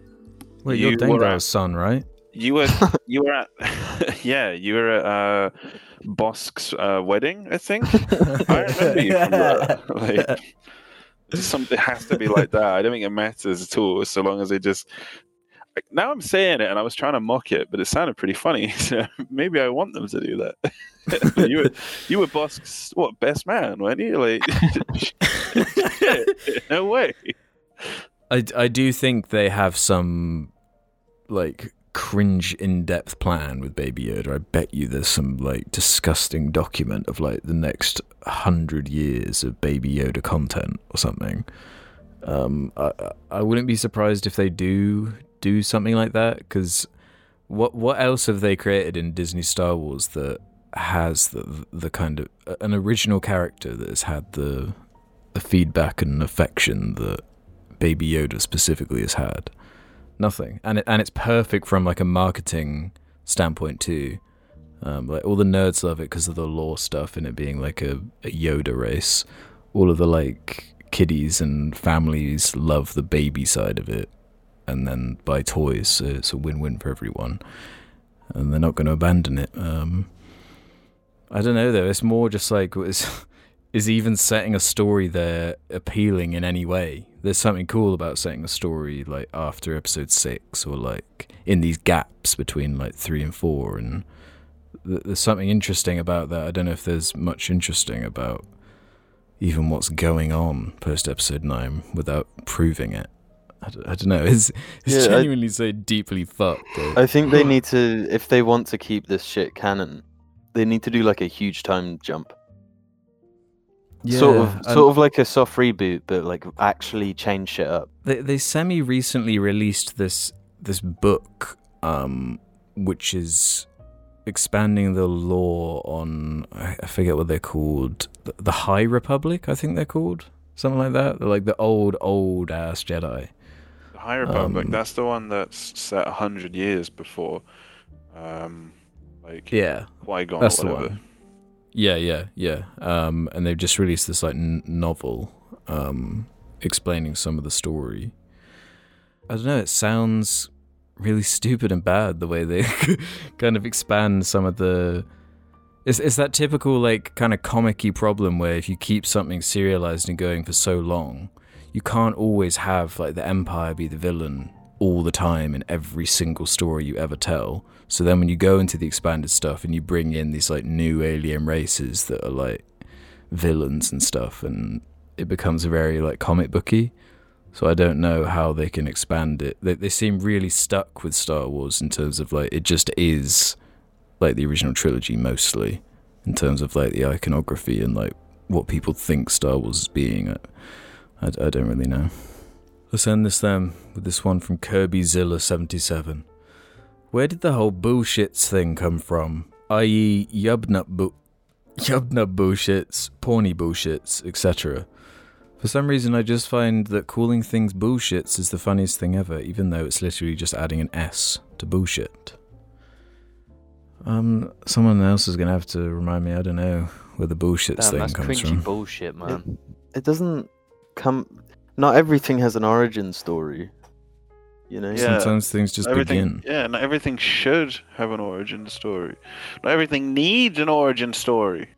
Wait, you you're at- son, right? you were [LAUGHS] you were at [LAUGHS] yeah, you were at uh, Bossk's uh, wedding, I think. I remember you from that. Like, something has to be like that. I don't think it matters at all, so long as they just. Now I'm saying it, and I was trying to mock it, but it sounded pretty funny. [LAUGHS] So maybe I want them to do that. [LAUGHS] you were you were Bossk's what best man, weren't you? Like, [LAUGHS] no way. I, I do think they have some like cringe in-depth plan with Baby Yoda. I bet you there's some like disgusting document of like the next hundred years of Baby Yoda content or something. Um, I- I wouldn't be surprised if they do do something like that because what what else have they created in Disney Star Wars that has the the kind of an original character that has had the the feedback and affection that Baby Yoda specifically has had. Nothing, and it, and it's perfect from like a marketing standpoint too. Um, like all the nerds love it because of the lore stuff and it being like a, a Yoda race. All of the like kiddies and families love the baby side of it, and then buy toys. So it's a win-win for everyone, and they're not going to abandon it. Um, I don't know though. It's more just like [LAUGHS] is is even setting a story there appealing in any way. There's something cool about setting a story like after episode six or like in these gaps between like three and four, and th- there's something interesting about that. I don't know if there's much interesting about even what's going on post episode nine without proving it. I, I don't know. It's it's Yeah, I- genuinely so deeply fucked. though. I think they [GASPS] need to, if they want to keep this shit canon, they need to do like a huge time jump. sort of, sort of like a soft reboot, but like actually change shit up. they they semi recently released this this book um which is expanding the lore on I I forget what they're called the, the High Republic I think they're called something like that they're like the old old ass Jedi High Republic. Um, that's the one that's set a hundred years before, um, like yeah. Qui Gon that's the one. Yeah yeah yeah. Um and they've just released this like n- novel um explaining some of the story. I don't know it sounds really stupid and bad the way they [LAUGHS] kind of expand some of the it's, it's that typical like kind of comic-y problem where if you keep something serialized and going for so long you can't always have like the empire be the villain all the time in every single story you ever tell so then when you go into the expanded stuff and you bring in these like new alien races that are like villains and stuff and it becomes very like comic booky so I don't know how they can expand it. They, they seem really stuck with Star Wars in terms of like it just is like the original trilogy mostly in terms of like the iconography and like what people think Star Wars is being. I, I, I don't really know. Let's end this then with this one from Kirby Zilla77. Where did the whole bullshits thing come from? I.e., yub nub bu- yub nub bullshits, porny bullshits, etc. For some reason, I just find that calling things bullshits is the funniest thing ever, even though it's literally just adding an S to bullshit. Um, someone else is gonna have to remind me. I don't know where the bullshits Damn, thing that's comes cringy from. bullshit, man. It doesn't come. Not everything has an origin story. You know. Yeah. Sometimes things just everything, begin. yeah, not everything should have an origin story. Not everything needs an origin story.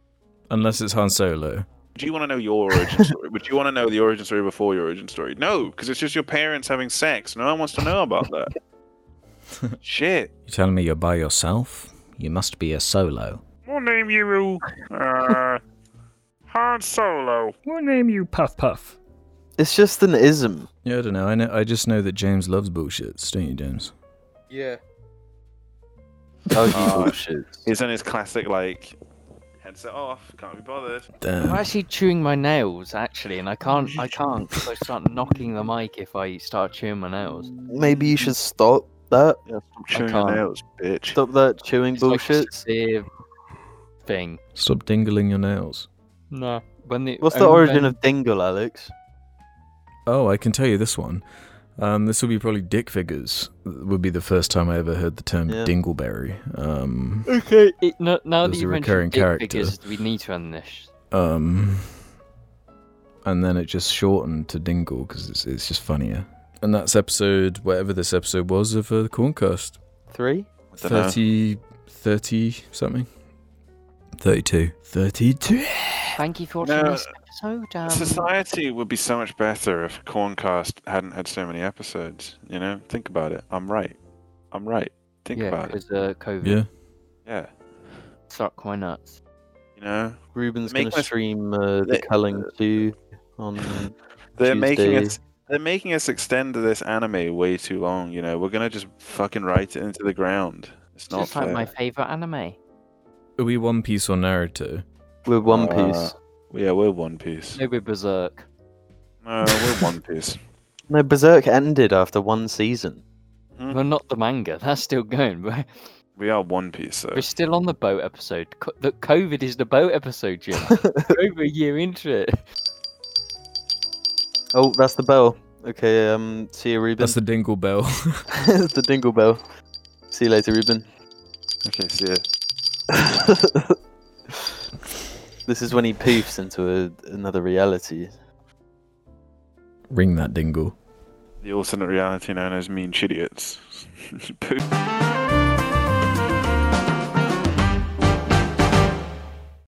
Unless it's Han Solo. Do you want to know your origin [LAUGHS] story? Would you want to know the origin story before your origin story? No, because it's just your parents having sex. No one wants to know about that. [LAUGHS] Shit. You're telling me you're by yourself? You must be a solo. We'll name you uh, [LAUGHS] Han Solo. We'll name you Puff Puff. It's just an ism. Yeah, I don't know. I know. I just know that James loves bullshits, don't you, James? Yeah. [LAUGHS] Oh, you Uh, bullshit. He's in his classic like headset off. Can't be bothered. Damn. I'm actually chewing my nails, actually, and I can't. I can't because I start knocking the mic if I start chewing my nails. Maybe you should stop that. Yeah, stop chewing can't. your nails, bitch. Stop that chewing It's like a bullshit. severe thing. Stop dingling your nails. No. When the What's the only origin when- of dingle, Alex? Oh, I can tell you this one. Um, this will be probably dick figures. Would be the first time I ever heard the term Yeah. dingleberry. Um, Okay. It, no, now There's that you mentioned recurring dick character. figures, we need to end this. um, and then it just shortened to dingle because it's, it's just funnier. And that's episode, whatever this episode was of uh, the Corncast. Three? 30, 30 something? 32. 32. Thank you for watching No, this episode. Um, Society would be so much better if Corncast hadn't had so many episodes. You know, think about it. I'm right. I'm right. Think yeah, about it. because uh, COVID Yeah. Yeah. sucked my nuts. You know, Ruben's Make going to my- stream uh, the Culling [LAUGHS] 2 on. they're making Tuesday. us. They're making us extend this anime way too long. You know, we're gonna just fucking write it into the ground. It's It's not just like my favorite anime. Are we One Piece or Naruto? We're One Uh, Piece. Yeah, we're One Piece. Maybe Berserk. No, we're One [LAUGHS] Piece. No, Berserk ended after one season. Hmm? Well, not the manga. [LAUGHS] That's still going. We're, We are One Piece, though. we're still on the boat episode. Co- the COVID is the boat episode, Jim. [LAUGHS] We're over a year into it. Oh, that's the bell. Okay, um, see you, Ruben. That's the dingle bell. It's the dingle bell. See you later, Ruben. Okay, see ya. This is when he poofs into a, another reality. Ring that dingle. The alternate reality known as mean idiots. Poof.